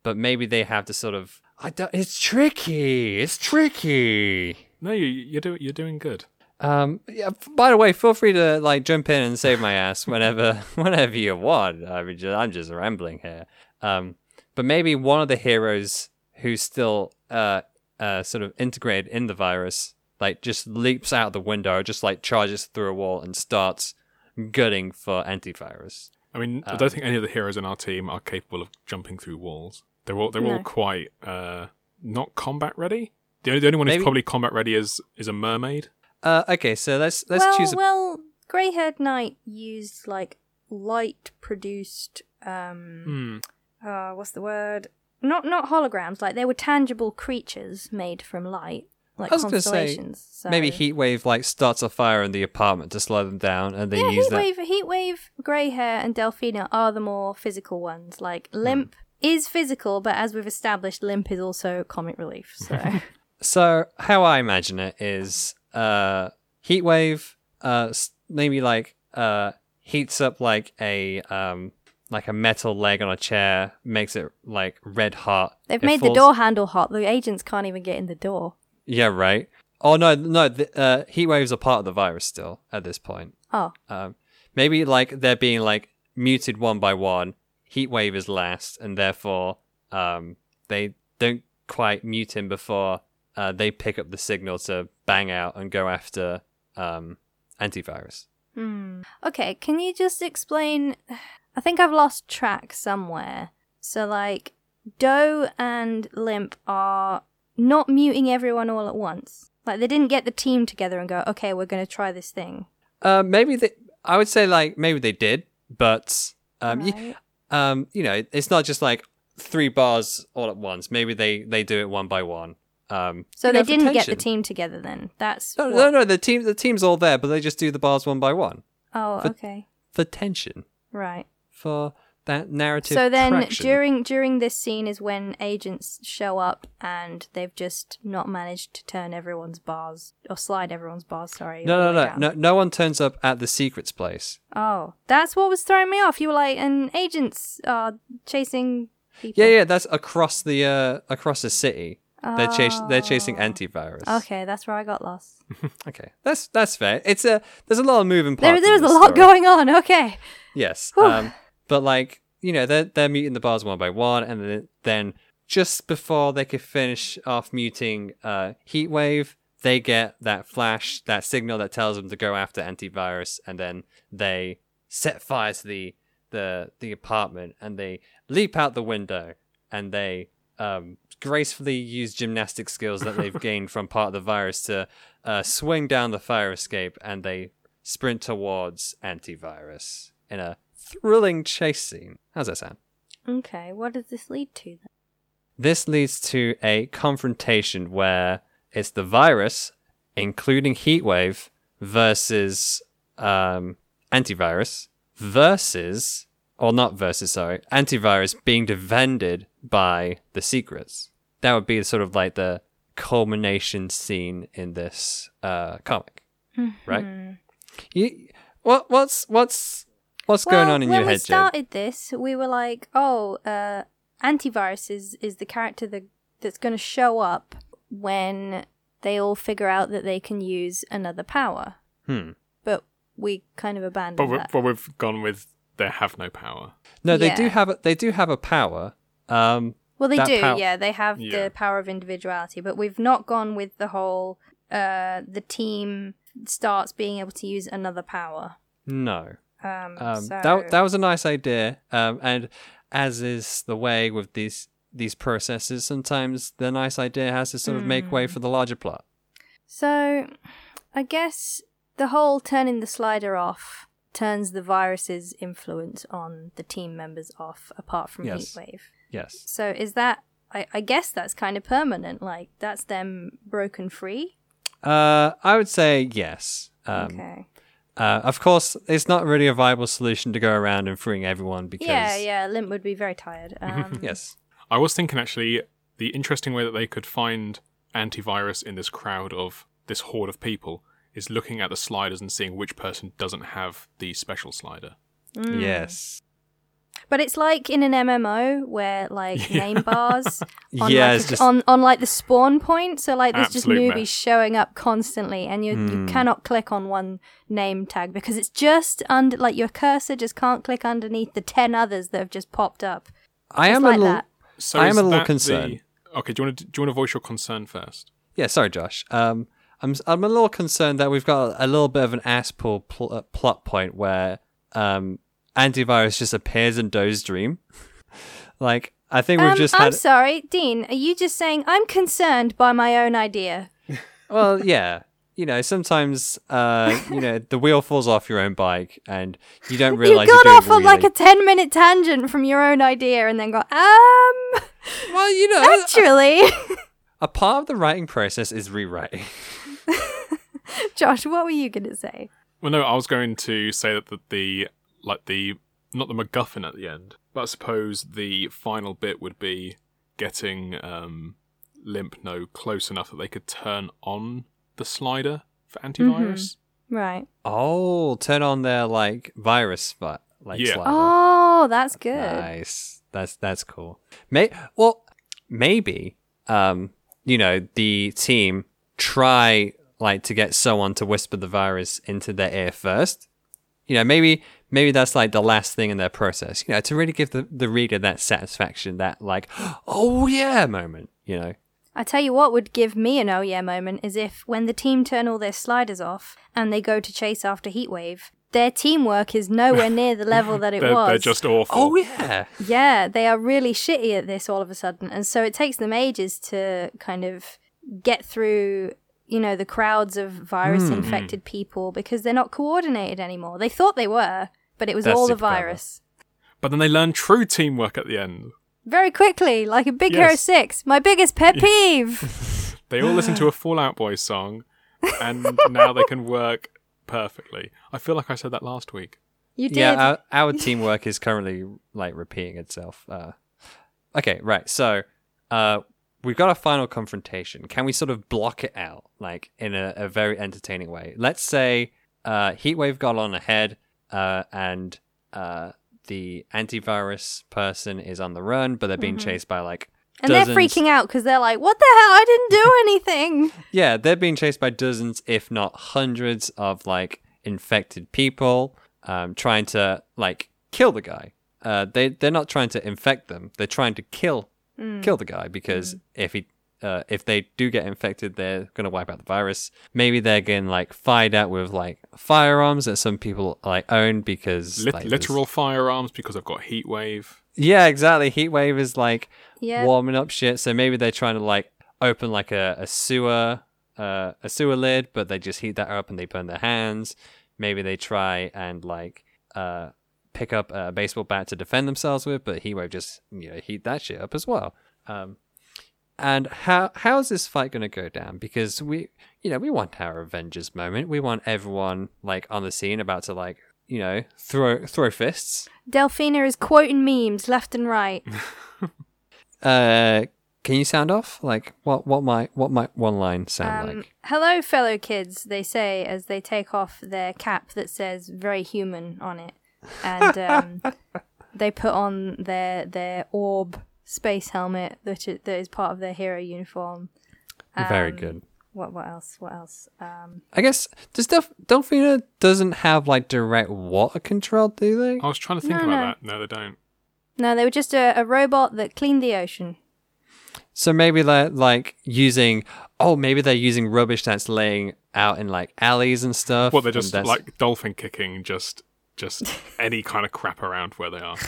But maybe they have to sort of. I don't, it's tricky. It's tricky. no, you, you're doing you're doing good. Um. Yeah. By the way, feel free to like jump in and save my ass whenever, whenever you want. I mean, ju- I'm just rambling here. Um. But maybe one of the heroes who's still uh uh sort of integrated in the virus, like just leaps out the window, just like charges through a wall and starts gutting for antivirus. I mean, I Um, don't think any of the heroes in our team are capable of jumping through walls. They're all they're all quite uh, not combat ready. The only, the only one Maybe- who's probably combat ready is is a mermaid. Uh, okay, so let's let's well, choose a well, Grey Haired Knight used like light produced um Hmm. uh what's the word? Not not holograms, like they were tangible creatures made from light. Like I was gonna say, constellations. so- maybe Heatwave like starts a fire in the apartment to slow them down, and they Yeah, use that. Heatwave, Heatwave, Grey Hair, and Delphina are the more physical ones. Like Limp is physical, but as we've established, Limp is also comic relief. So So how I imagine it is, uh, Heatwave, uh, maybe like uh heats up like a um like a metal leg on a chair, makes it like red hot. they've It made the door handle hot. The agents can't even get in the door. Yeah, right. Oh no, no. The, uh, Heatwaves are part of the virus still at this point. Oh, Um, maybe like they're being like muted one by one. Heatwave is last, and therefore um, they don't quite mute him before uh, they pick up the signal to bang out and go after um, antivirus. Hmm. Okay, can you just explain? I think I've lost track somewhere. So, like, Doe and Limp are not muting everyone all at once. Like they didn't get the team together and go, okay, we're going to try this thing. Uh, maybe they. I would say like maybe they did, but um, Right. Um, you know, it's not just like three bars all at once. Maybe they they do it one by one. Um, So they know, didn't get the team together then. That's No, what- no, no. The team, the team's all there, but they just do the bars one by one Oh, For- okay. for tension, Right. for that narrative. So then traction. during during this scene is when agents show up and they've just not managed to turn everyone's bars or slide everyone's bars, sorry. no, no, no, no, no one turns up at the secrets place. Oh, that's what was throwing me off. You were like, and agents are chasing people. Yeah, yeah, that's across the uh across the city. They're chas- they're chasing Oh. antivirus. Okay, that's where I got lost. Okay, that's that's fair. It's a there's a lot of moving There, parts. in there's a lot story. going on. Okay. Yes. But like you know, they're they're muting the bars one by one, and then, then just before they could finish off muting uh, Heatwave, they get that flash, that signal that tells them to go after antivirus, and then they set fire to the the the apartment, and they leap out the window, and they um, gracefully use gymnastic skills that they've gained from part of the virus to uh, swing down the fire escape, and they sprint towards antivirus in a thrilling chase scene. How's that sound? Okay, what does this lead to then? This leads to a confrontation where it's the virus, including Heatwave, versus um, antivirus, versus, or not versus, sorry, antivirus being defended by the secrets. That would be sort of like the culmination scene in this uh, comic, right? You, what, what's what's what's going on in when your we head, Jade? started this, we were like, "Oh, uh, antivirus is is the character that that's going to show up when they all figure out that they can use another power." Hmm. But we kind of But, abandoned we that. but we've gone with they have no power. No, they do have a, they do have a power. Um, well, they do, pow- yeah. They have Yeah. the power of individuality, but we've not gone with the whole uh, the team starts being able to use another power. no, Um, um, so... that that was a nice idea. Um, and as is the way with these these processes, sometimes the nice idea has to sort of make Hmm. way for the larger plot. So, I guess the whole turning the slider off turns the virus's influence on the team members off, apart from Yes. Heatwave. Yes. So, is that? I, I guess that's kind of permanent. Like that's them broken free. Uh, I would say yes. Um, okay. Uh, of course, it's not really a viable solution to go around and freeing everyone because Yeah, yeah. Limp would be very tired. Um, yes. I was thinking actually the interesting way that they could find antivirus in this crowd of this horde of people is looking at the sliders and seeing which person doesn't have the special slider. mm. Yes. But it's like in an MMO where like name bars on Yeah, like just- on on like the spawn point. So like there's just Absolute newbies mess. showing up constantly, and you Hmm. you cannot click on one name tag because it's just under like your cursor just can't click underneath the ten others that have just popped up. I Just am like a little. that. So I am a little that the- concerned. Okay, do you want to do you want to voice your concern first? Yeah, sorry, Josh. Um, I'm I'm a little concerned that we've got a little bit of an ass pull pl- uh, plot point where um, antivirus just appears in Doe's dream. like, I think we've Um, just I'm sorry, Dean. Are you just saying I'm concerned by my own idea? Well, yeah. You know, sometimes uh, you know the wheel falls off your own bike, and you don't You realize got you're off doing on like a ten minute tangent from your own idea, and then go um. Well, you know, Actually, a part of the writing process is rewriting. Josh, what were you gonna say? Well, no, I was going to say that the, the like the not the MacGuffin at the end, but I suppose the final bit would be getting um, Limp No close enough that they could turn on the slider for antivirus. Right. Oh, turn on their like virus spot, like Yeah. slider. Oh, that's good. Nice. That's that's cool. May well maybe um you know the team try like to get someone to whisper the virus into their ear first. You know, maybe maybe that's like the last thing in their process. You know, to really give the the reader that satisfaction, that like oh yeah moment. You know. I tell you what would give me an oh yeah moment is if when the team turn all their sliders off and they go to chase after Heatwave, their teamwork is nowhere near the level that it They're, was. they're just awful. Oh yeah. Yeah, they are really shitty at this all of a sudden. And so it takes them ages to kind of get through, you know, the crowds of virus infected people because they're not coordinated anymore. They thought they were, but it was That's all the super clever. virus. But then they learn true teamwork at the end. Very quickly, like a Big Hero Yes. 6. My biggest pet peeve. They all listen to a Fall Out Boy song, and now they can work perfectly. I feel like I said that last week. You did. Yeah, our, our teamwork is currently like repeating itself. Uh, okay, right. So uh, we've got a final confrontation. Can we sort of block it out, like in a, a very entertaining way? Let's say uh, Heatwave got on ahead, uh, and uh, the antivirus person is on the run, but they're being chased by like. and they're freaking out because they're like, what the hell? I didn't do anything. Yeah, they're being chased by dozens, if not hundreds, of like infected people, um, trying to like kill the guy. Uh, they they're not trying to infect them; they're trying to kill kill the guy because if he uh, if they do get infected, they're gonna wipe out the virus. Maybe they're getting like fired at with like firearms that some people like own because Lit- like, there's- literal firearms because I've got heat wave. Yeah, exactly. Heat wave is like Yeah. warming up shit. So maybe they're trying to like open like a, a sewer uh, a sewer lid, but they just heat that up and they burn their hands. Maybe they try and like uh, pick up a baseball bat to defend themselves with, but Heatwave just you know heat that shit up as well. Um, and how how is this fight going to go down? Because we you know we want our Avengers moment. We want everyone like on the scene about to like you know throw throw fists. Delphina is quoting memes left and right. Uh, can you sound off? Like what? What might what might one line sound Um, like? Hello, fellow kids, they say as they take off their cap that says very human on it. And um, they put on their their orb space helmet that is, that is part of their hero uniform. Very um, good. What what else? What else? Um, I guess does Delph- Delphina doesn't have like direct water control, do they? I was trying to think No, about no. that. No, they don't. no, they were just a, a robot that cleaned the ocean. So maybe they're like using. Oh, maybe they're using rubbish that's laying out in like alleys and stuff. What they're and just that's- like dolphin kicking, just just any kind of crap around where they are.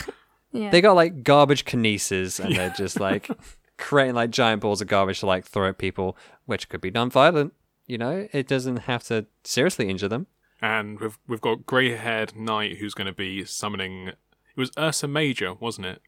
Yeah. They got like garbage kinesis, and they're just like creating like giant balls of garbage to like throw at people, which could be non-violent. You know, it doesn't have to seriously injure them. And we've we've got grey-haired knight who's going to be summoning. It was Ursa Major, wasn't it?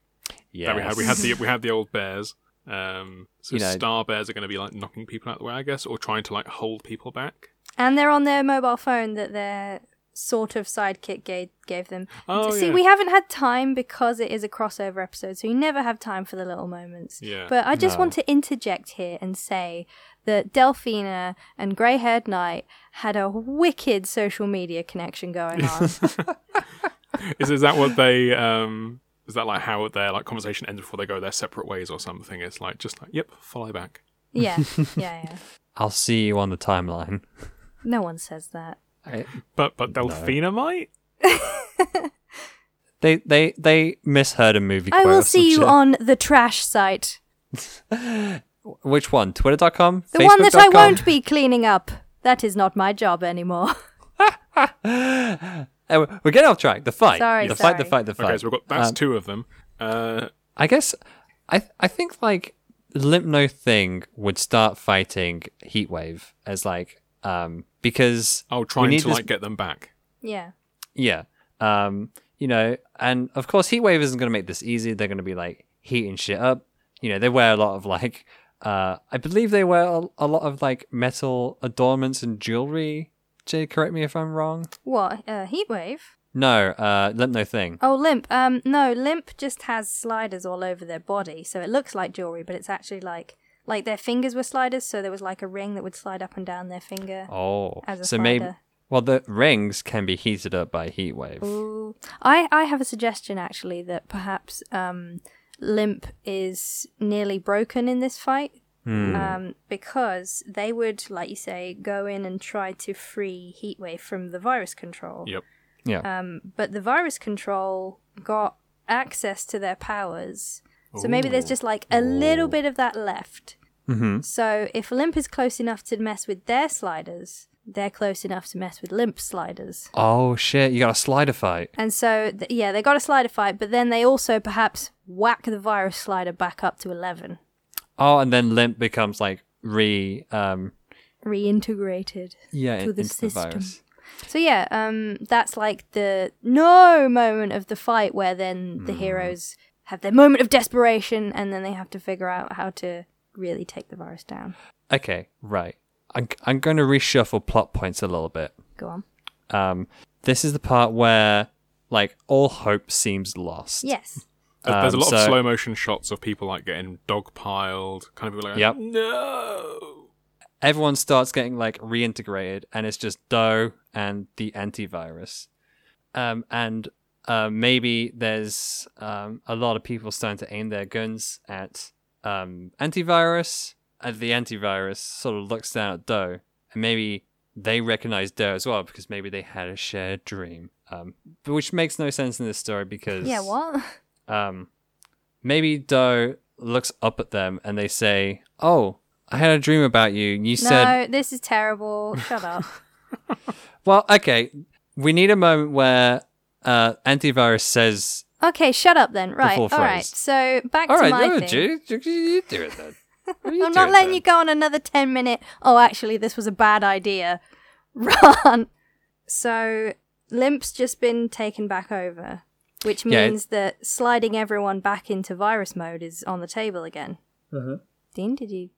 Yeah, we had. We had the we had the old bears. Um, so You know- star bears are going to be like knocking people out the way, I guess, or trying to like hold people back. And they're on their mobile phone that their sort of sidekick gave, gave them. Oh, See, yeah. we haven't had time because it is a crossover episode, so you never have time for the little moments. Yeah. But I just No. want to interject here and say that Delphina and Grey Haired Knight had a wicked social media connection going on. Is is that what they? Um, is that like how their like conversation ends before they go their separate ways or something? It's like just like, yep, follow back. yeah, yeah, yeah. I'll see you on the timeline. No one says that. I- But but Delphina might. They they they misheard a movie. I quote will see you shit. on the trash site. Which one? Twitter.com? The one that I won't be cleaning up. That is not my job anymore. We're getting off track. The fight. Sorry, the fight. The fight. The fight. Okay, so we've got that's Um, two of them. Uh, I guess I I think like Limp No Thing would start fighting Heatwave as like um because oh, we trying need to this- like get them back. yeah. yeah um you know and of course Heatwave isn't going to make this easy. They're going to be like heating shit up. You know they wear a lot of like uh I believe they wear a, a lot of like metal adornments and jewelry. Jay, correct me if I'm wrong. What? Uh, Heatwave? No, uh, Limp No Thing. Oh, Limp. Um, no, Limp just has sliders all over their body, so it looks like jewelry, but it's actually like like their fingers were sliders, so there was like a ring that would slide up and down their finger. Oh, As a so maybe well the rings can be heated up by heat wave. Ooh. I I have a suggestion actually that perhaps um, Limp is nearly broken in this fight. Hmm. Um, because they would, like you say, go in and try to free Heatwave from the virus control. Yep. Yeah. Um, but the virus control got access to their powers. So maybe there's just like a little bit of that left. mm-hmm. So if Limp is close enough to mess with their sliders, they're close enough to mess with limp sliders. Oh shit! You got a slider fight. And so, th- yeah, they got a slider fight, but then they also perhaps whack the virus slider back up to 11. Oh, and then Limp becomes like re um Reintegrated. yeah To the system. the. So, yeah, um, that's like the no moment of the fight where then the heroes have their moment of desperation and then they have to figure out how to really take the virus down. Okay, right. I'm I'm going to reshuffle plot points a little bit. Go on. Um, this is the part where like all hope seems lost. Yes. There- There's a Um, lot of slow motion shots of people like getting dog dogpiled, kind of people like, Yep. no. everyone starts getting like reintegrated and it's just Doe and the antivirus. Um, and uh, maybe there's um, a lot of people starting to aim their guns at um, antivirus, and the antivirus sort of looks down at Doe, and maybe they recognize Doe as well because maybe they had a shared dream. Um, which makes no sense in this story because Yeah, what? um, maybe Doe looks up at them and they say, "Oh, I had a dream about you. and You said no, this is terrible. Shut up. Well, okay. We need a moment where uh, antivirus says, Okay, shut up then. Right. full All right. So back "All to right, my no, thing. Judy, you, you do it then." You I'm not letting then. you go on another 10 minute, oh, actually, this was a bad idea. Run. So, Limp's just been taken back over, which Yeah, it- means that sliding everyone back into virus mode is on the table again. Mm-hmm. Dean, did you?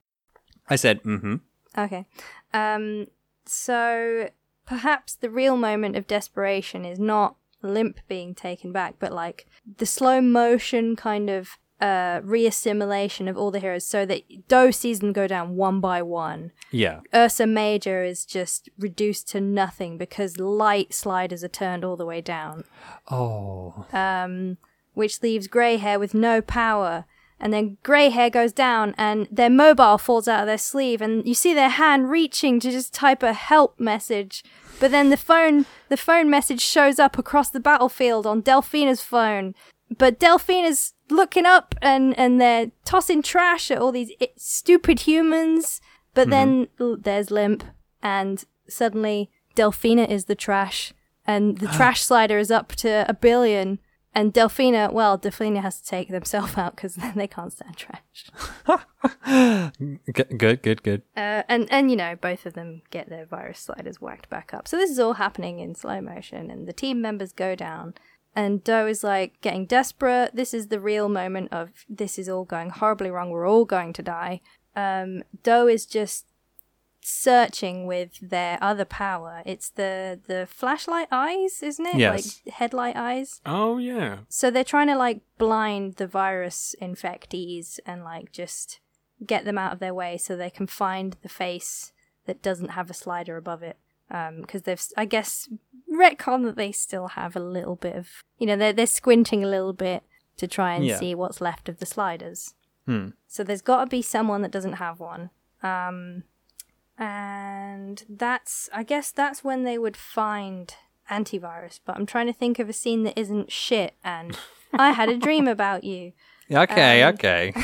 I said, "Mm-hmm." Okay. Um, so, perhaps the real moment of desperation is not Limp being taken back, but like the slow motion kind of uh, reassimilation of all the heroes so that Doe sees them go down one by one. Yeah. Ursa Major is just reduced to nothing because light sliders are turned all the way down, Oh. um, which leaves Grey Hair with no power. And then Grey Hair goes down, and their mobile falls out of their sleeve, and you see their hand reaching to just type a help message. But then the phone, the phone message shows up across the battlefield on Delphina's phone. But Delphina's looking up, and and they're tossing trash at all these stupid humans. But then mm-hmm. l- there's Limp, and suddenly Delphina is the trash, and the trash slider is up to a billion. And Delphina, well, Delphina has to take themselves out because then they can't stand trash. G- good, good, good. Uh, and and you know, both of them get their virus sliders whacked back up. So this is all happening in slow motion, and the team members go down. And Doe is like getting desperate. This is the real moment of this is all going horribly wrong. We're all going to die. Um, Doe is just searching with their other power. It's the the flashlight eyes, isn't it? Yes. Like headlight eyes. Oh, yeah. So they're trying to like blind the virus infectees and like just get them out of their way so they can find the face that doesn't have a slider above it. Um, Because they've, I guess, retcon that they still have a little bit of, you know, they're they're squinting a little bit to try and Yeah. see what's left of the sliders. Hmm. So there's got to be someone that doesn't have one. Um, and that's, I guess, that's when they would find antivirus. But I'm trying to think of a scene that isn't shit. And I had a dream about you. Okay, Um, okay.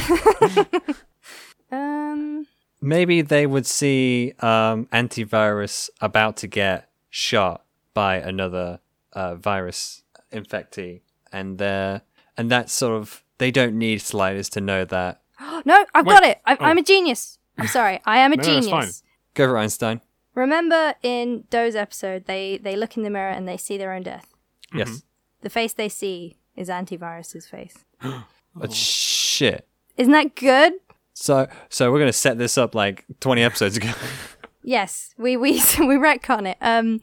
Um, Maybe they would see um, antivirus about to get shot by another uh, virus infectee, and they're and that's sort of they don't need sliders to know that. no, I've Wait, got it. I, oh. I'm a genius. I'm sorry. I am a No, no, that's genius. Go for Einstein. Remember in Doe's episode, they they look in the mirror and they see their own death. Yes. The face they see is antivirus's face. But shit. Isn't that good? So so we're gonna set this up like twenty episodes ago. Yes, we we we retcon it. Um,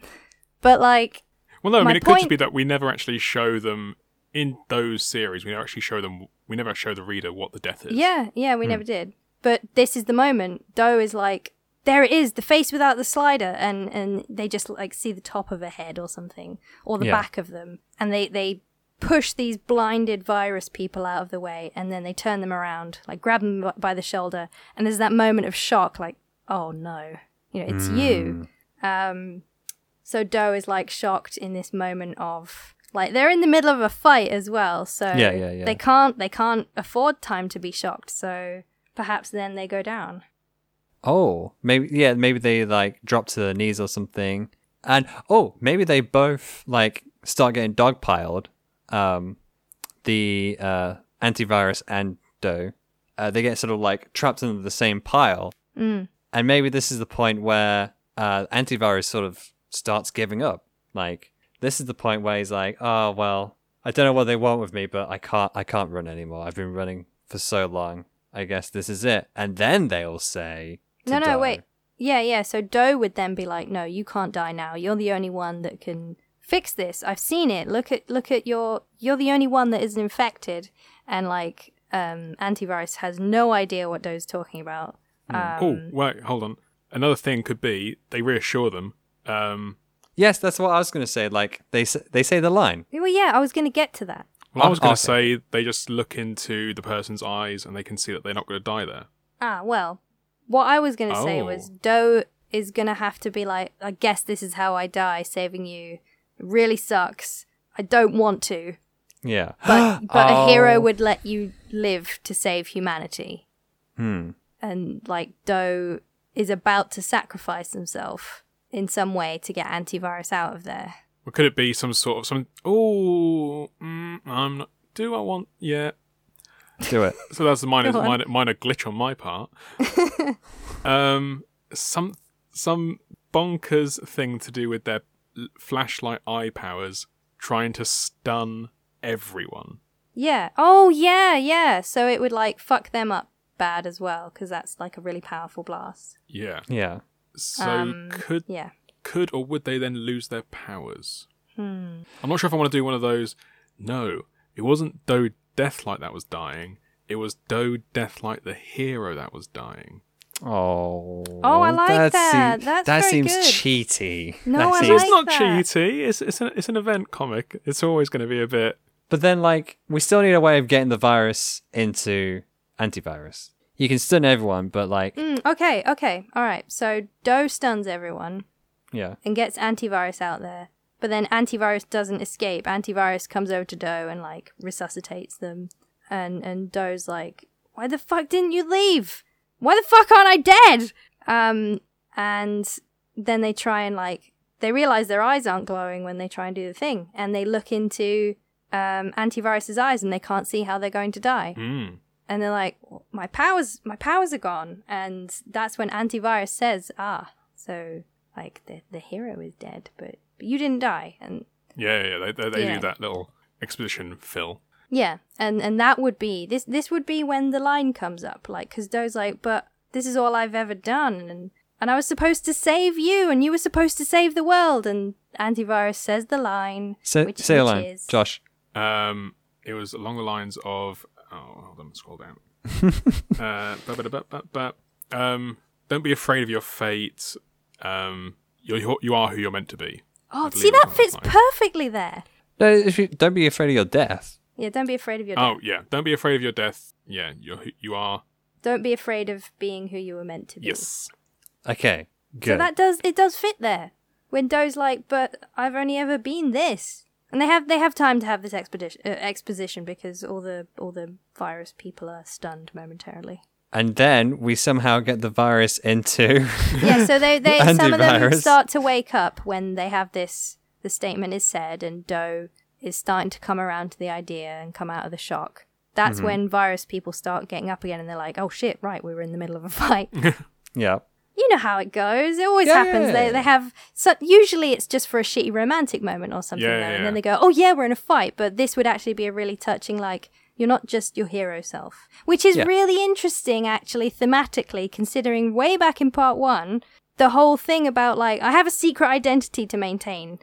but like, Well, no, I My mean, it could just point- be that we never actually show them in those series. We never actually show them. We never show the reader what the death is. yeah, yeah, we never did. But this is the moment. Doe is like, there it is, the face without the slider, and and they just like see the top of a head or something, or the Yeah. back of them, and they they push these blinded virus people out of the way, and then they turn them around, like grab them by the shoulder, and there's that moment of shock, like, oh no, you know, it's you. Um, so Doe is like shocked in this moment of like they're in the middle of a fight as well, so Yeah, yeah, yeah. they can't they can't afford time to be shocked. So perhaps then they go down. Oh, maybe yeah, maybe they like drop to their knees or something. And oh, maybe they both like start getting dogpiled. Um, the uh, antivirus and Doe, uh, they get sort of like trapped into the same pile. Mm. And maybe this is the point where uh, antivirus sort of starts giving up. Like this is the point where he's like, "Oh well, I don't know what they want with me, but I can't. I can't run anymore. I've been running for so long. I guess this is it." And then they'll say, No, no, Doe, wait. Yeah, yeah. So Doe would then be like, "No, you can't die now. You're the only one that can fix this. I've seen it. Look at look at your. You're the only one that isn't infected." And like, um, antivirus has no idea what Doe's talking about. Um, oh, wait, hold on. Another thing could be they reassure them. Um, Yes, that's what I was going to say. Like they s- they say the line. Well, yeah, I was going to get to that. well, I was going to okay. say they just look into the person's eyes and they can see that they're not going to die there. Ah, well, what I was going to say Oh. was Doe is going to have to be like, I guess this is how I die, saving you. It really sucks. I don't want to, Yeah. but but a hero Oh. would let you live to save humanity. Hmm. And like Doe is about to sacrifice himself in some way to get antivirus out of there. Or could it be some sort of some? Oh, mm, I'm not. Do I want? Yeah. Do it. So that's a minor, minor, minor glitch on my part. um, some some bonkers thing to do with their flashlight eye powers, trying to stun everyone. Yeah. Oh yeah, yeah. So it would like fuck them up bad as well because that's like a really powerful blast. Yeah. Yeah. So Um, could Yeah. could or would they then lose their powers? Hmm. I'm not sure if I want to do one of those. No, it wasn't Doe Deathlight that was dying. It was Doe Deathlight the hero that was dying. Oh. Oh, I like that. seem- That's that very seems good. cheaty. No, That I seems- it's not that. cheaty. It's it's an, it's an event comic. It's always going to be a bit. But then, like, we still need a way of getting the virus into antivirus. You can stun everyone, but like, Mm, okay, okay, all right. So Doe stuns everyone yeah, and gets antivirus out there, but then antivirus doesn't escape. Antivirus comes over to Doe and like resuscitates them, and and Doe's like, "Why the fuck didn't you leave? Why the fuck aren't I dead?" Um, and then they try and like they realize their eyes aren't glowing when they try and do the thing, and they look into um antivirus's eyes and they can't see how they're going to die. Mm. and they're like my powers my powers are gone and that's when antivirus says ah so like the the hero is dead but, but you didn't die and Yeah, yeah. They they, they Yeah. do that little exposition fill. yeah and and that would be this this would be when the line comes up like because doe's like but this is all i've ever done and and i was supposed to save you and you were supposed to save the world and antivirus says the line say which, say a line, is Josh. Um, it was along the lines of. Oh, hold on, scroll down. uh, um, don't be afraid of your fate. Um, you're, you are who you're meant to be. Oh see that fits like- perfectly there No, if you, don't be afraid of your death. yeah don't be afraid of your death. Oh yeah, don't be afraid of your death. Yeah, you're you are. don't be afraid of being who you were meant to be Yes. Okay, good. So that does it does fit there. When Doe's like, but I've only ever been this, and they have they have time to have this expedition uh, exposition because all the all the virus people are stunned momentarily. And then we somehow get the virus into. Yeah, so they they some of them start to wake up when they have this. The statement is said, and Doe is starting to come around to the idea and come out of the shock. That's Mm-hmm. when virus people start getting up again, and they're like, "Oh shit! Right, we were in the middle of a fight." yeah. you know how it goes. It always Yeah, happens. yeah, They yeah. they have so usually it's just for a shitty romantic moment or something, Yeah, though, and then they go, "Oh yeah, we're in a fight." But this would actually be a really touching, like you're not just your hero self, which is Yeah. really interesting, actually thematically, considering way back in part one, the whole thing about like I have a secret identity to maintain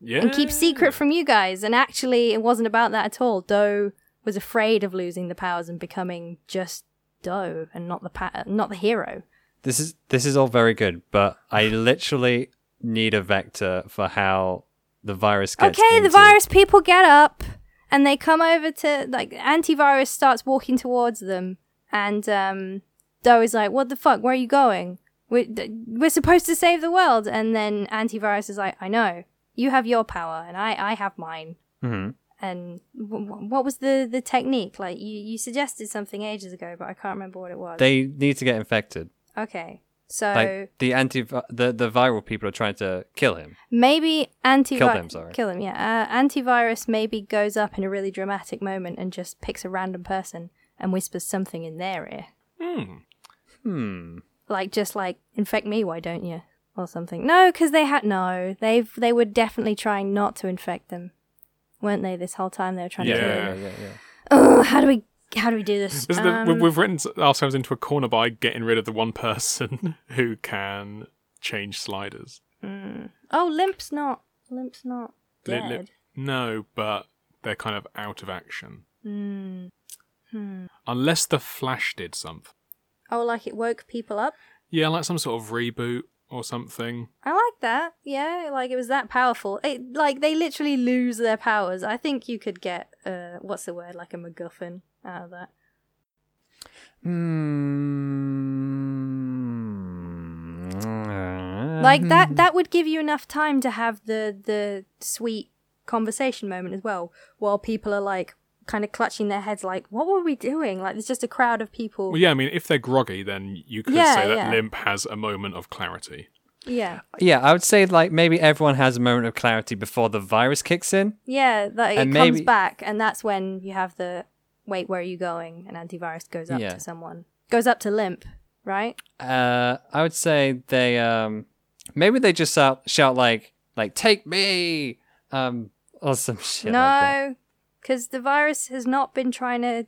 Yeah. and keep secret from you guys, and actually it wasn't about that at all. Doe was afraid of losing the powers and becoming just Doe and not the pa- not the hero. This is this is all very good, but I literally need a vector for how the virus gets. okay, the virus people get up and they come over to like antivirus starts walking towards them, and um, Doe is like, "What the fuck? Where are you going? We're, we're supposed to save the world." And then antivirus is like, "I know you have your power, and I I have mine." Mhm. And w- w- what was the the technique? Like you you suggested something ages ago, but I can't remember what it was. They need to get infected. okay, So Like the anti the the viral people are trying to kill him. maybe antivirus Kill them, sorry. Kill them, yeah. Uh, antivirus maybe goes up in a really dramatic moment and just picks a random person and whispers something in their ear. Hmm. Hmm. Like just like infect me, why don't you? Or something. No, because they had no. They've they were definitely trying not to infect them, weren't they? This whole time they were trying to kill Yeah. yeah, yeah. Oh, how do we how do we do this? This is the, we- Um, we've written ourselves into a corner by getting rid of the one person who can change sliders. oh, Limp's not. Limp's not dead. no, but they're kind of out of action. Hmm. Unless the Flash did something. Oh, like it woke people up. Yeah, like some sort of reboot or something. I like that. Yeah, like it was that powerful. It, like they literally lose their powers. I think you could get uh, what's the word, like a MacGuffin out of that. Hmm. Like that. That would give you enough time to have the the sweet conversation moment as well, while people are like kind of clutching their heads, like, "What were we doing?" Like there's just a crowd of people. Well, yeah, I mean, if they're groggy, then you could Yeah, say that yeah. Limp has a moment of clarity. Yeah, Yeah, I would say like maybe everyone has a moment of clarity before the virus kicks in. yeah. That it And comes maybe- back, and that's when you have the wait. Where are you going? And antivirus goes up Yeah. to someone. Goes up to Limp, right? Uh, I would say they um maybe they just shout, shout like like take me um or some shit no, because the virus has not been trying to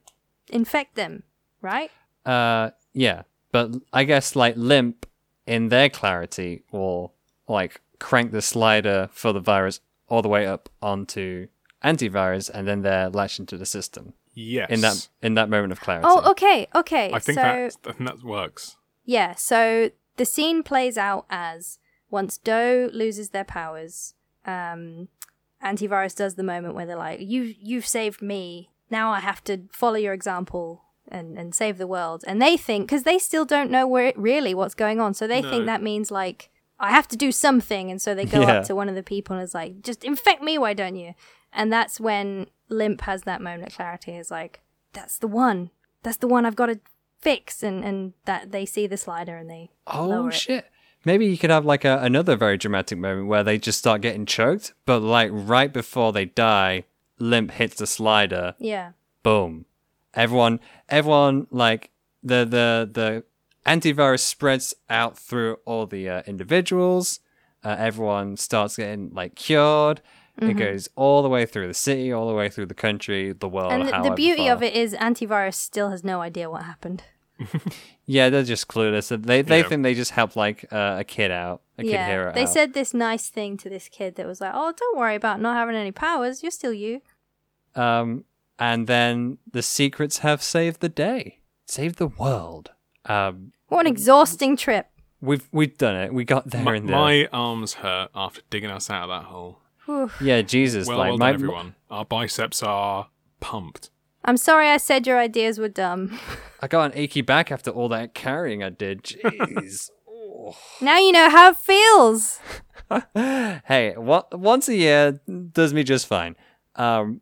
infect them, right? Uh, yeah, but I guess like limp in their clarity will like crank the slider for the virus all the way up onto antivirus, and then they're latched into the system Yes. in that in that moment of clarity. Oh, okay, okay. I think so that I think that works. yeah, so the scene plays out as once Doe loses their powers, um, antivirus does the moment where they're like, "You, you've saved me. Now I have to follow your example." And, and save the world, and they think because they still don't know where it, really what's going on, so they No. think that means like I have to do something, and so they go Yeah. up to one of the people and is like, "Just infect me, why don't you?" And that's when Limp has that moment of clarity. Is like, "That's the one. That's the one I've got to fix." And and that they see the slider and they Oh lower it. shit. Maybe you could have like a, another very dramatic moment where they just start getting choked, but like right before they die, Limp hits the slider, Yeah, boom. Everyone everyone like the the the antivirus spreads out through all the uh, individuals. Uh, everyone starts getting like cured. It goes all the way through the city, all the way through the country, the world. and the, the beauty far. of it is antivirus still has no idea what happened. yeah, they're just clueless. They they Yeah. think they just helped like uh, a kid out, a kid yeah, hero they out. said this nice thing to this kid that was like, "Oh, don't worry about not having any powers. You're still you." Um, and then the secrets have saved the day, saved the world. Um, What an exhausting trip. we've we've done it. We got there My, in there. my arms hurt after digging us out of that hole. Whew. yeah, Jesus, Well, like well my done, everyone. Our biceps are pumped. I'm sorry I said your ideas were dumb. I got an achy back after all that carrying I did. Jeez. now you know how it feels. hey, what once a year does me just fine. Um,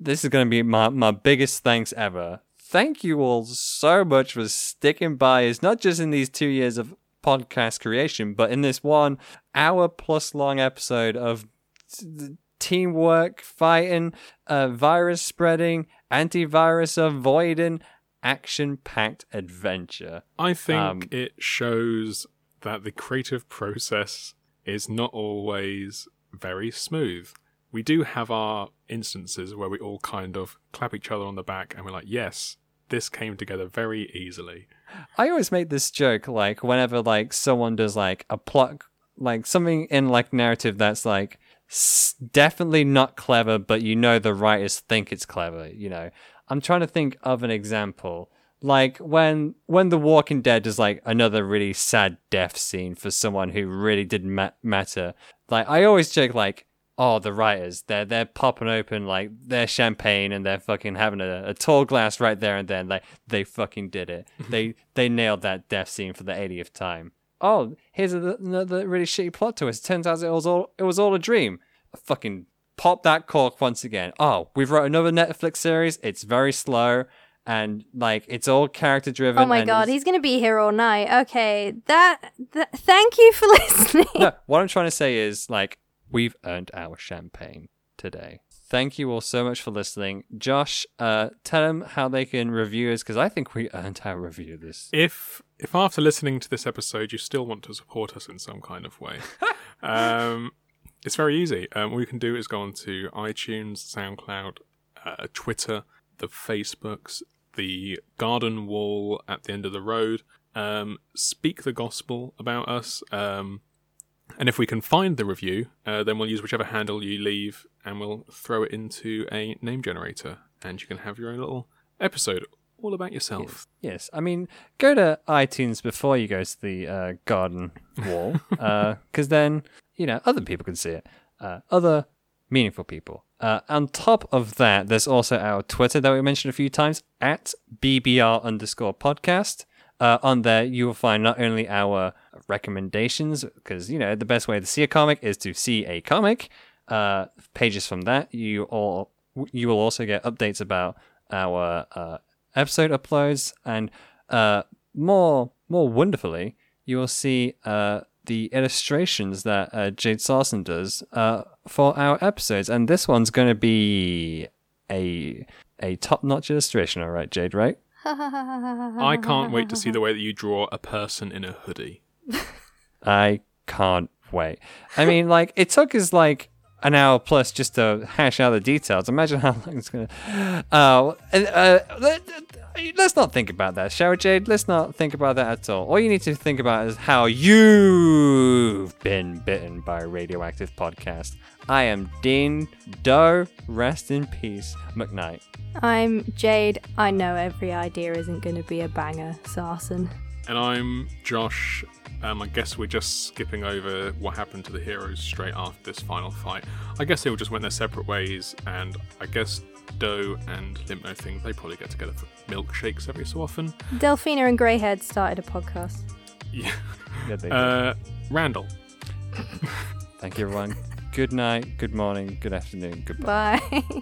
this is going to be my, my biggest thanks ever. Thank you all so much for sticking by us, not just in these two years of podcast creation, but in this one hour plus long episode of t- teamwork, fighting, uh, virus spreading, antivirus avoiding, action packed adventure. I think Um, it shows that the creative process is not always very smooth. We do have our instances where we all kind of clap each other on the back and we're like, yes, this came together very easily. I always make this joke like whenever like someone does like a plot like something in like narrative that's like s- definitely not clever but you know the writers think it's clever, you know. I'm trying to think of an example. Like when when The Walking Dead is like another really sad death scene for someone who really didn't ma- matter. Like I always joke like oh the writers they're they're popping open like their champagne and they're fucking having a, a tall glass right there and then like they fucking did it they they nailed that death scene for the 80th time oh here's a, another really shitty plot twist turns out it was all it was all a dream fucking pop that cork once again oh we've wrote another netflix series it's very slow and like it's all character driven. Oh my and god, he's gonna be here all night. Okay, that, th- thank you for listening. no, what I'm trying to say is like we've earned our champagne today. Thank you all so much for listening, Josh. Uh, tell them how they can review us because I think we earned our review this. If if after listening to this episode you still want to support us in some kind of way, um, it's very easy. Um, all you can do is go onto iTunes, SoundCloud, uh, Twitter, the Facebooks, the garden wall at the end of the road. Um, speak the gospel about us. Um, and if we can find the review, uh, then we'll use whichever handle you leave and we'll throw it into a name generator. And you can have your own little episode all about yourself. Yes, I mean, go to iTunes before you go to the uh, garden wall, because then you know other people can see it. Uh, other meaningful people. Uh, on top of that, there's also our Twitter that we mentioned a few times at bbr underscore podcast. Uh, on there, you will find not only our recommendations, because you know the best way to see a comic is to see a comic. Uh, pages from that, you all you will also get updates about our uh, episode uploads, and uh, more more wonderfully, you will see uh, the illustrations that uh, Jade Sarson does uh, for our episodes, and this one's going to be a a top notch illustration. All right, Jade, right? I can't wait to see the way that you draw a person in a hoodie. I can't wait. I mean, like, it took us like an hour plus just to hash out the details. Imagine how long it's gonna. Uh, uh, let, let's not think about that, shall we, Jade? Let's not think about that at all. All you need to think about is how you've been bitten by a radioactive podcast. I am Dean Doe. Rest in peace, McKnight. I'm Jade. I know every idea isn't going to be a banger, Sarson. And I'm Josh. Um, I guess we're just skipping over what happened to the heroes straight after this final fight. I guess they all just went their separate ways, and I guess Doe and Limp No Thing they probably get together for milkshakes every so often. Delphina and Greyhead started a podcast. Yeah. Yeah, they did. Uh, Randall. Thank you, everyone. Good night, good morning, good afternoon, goodbye. Bye.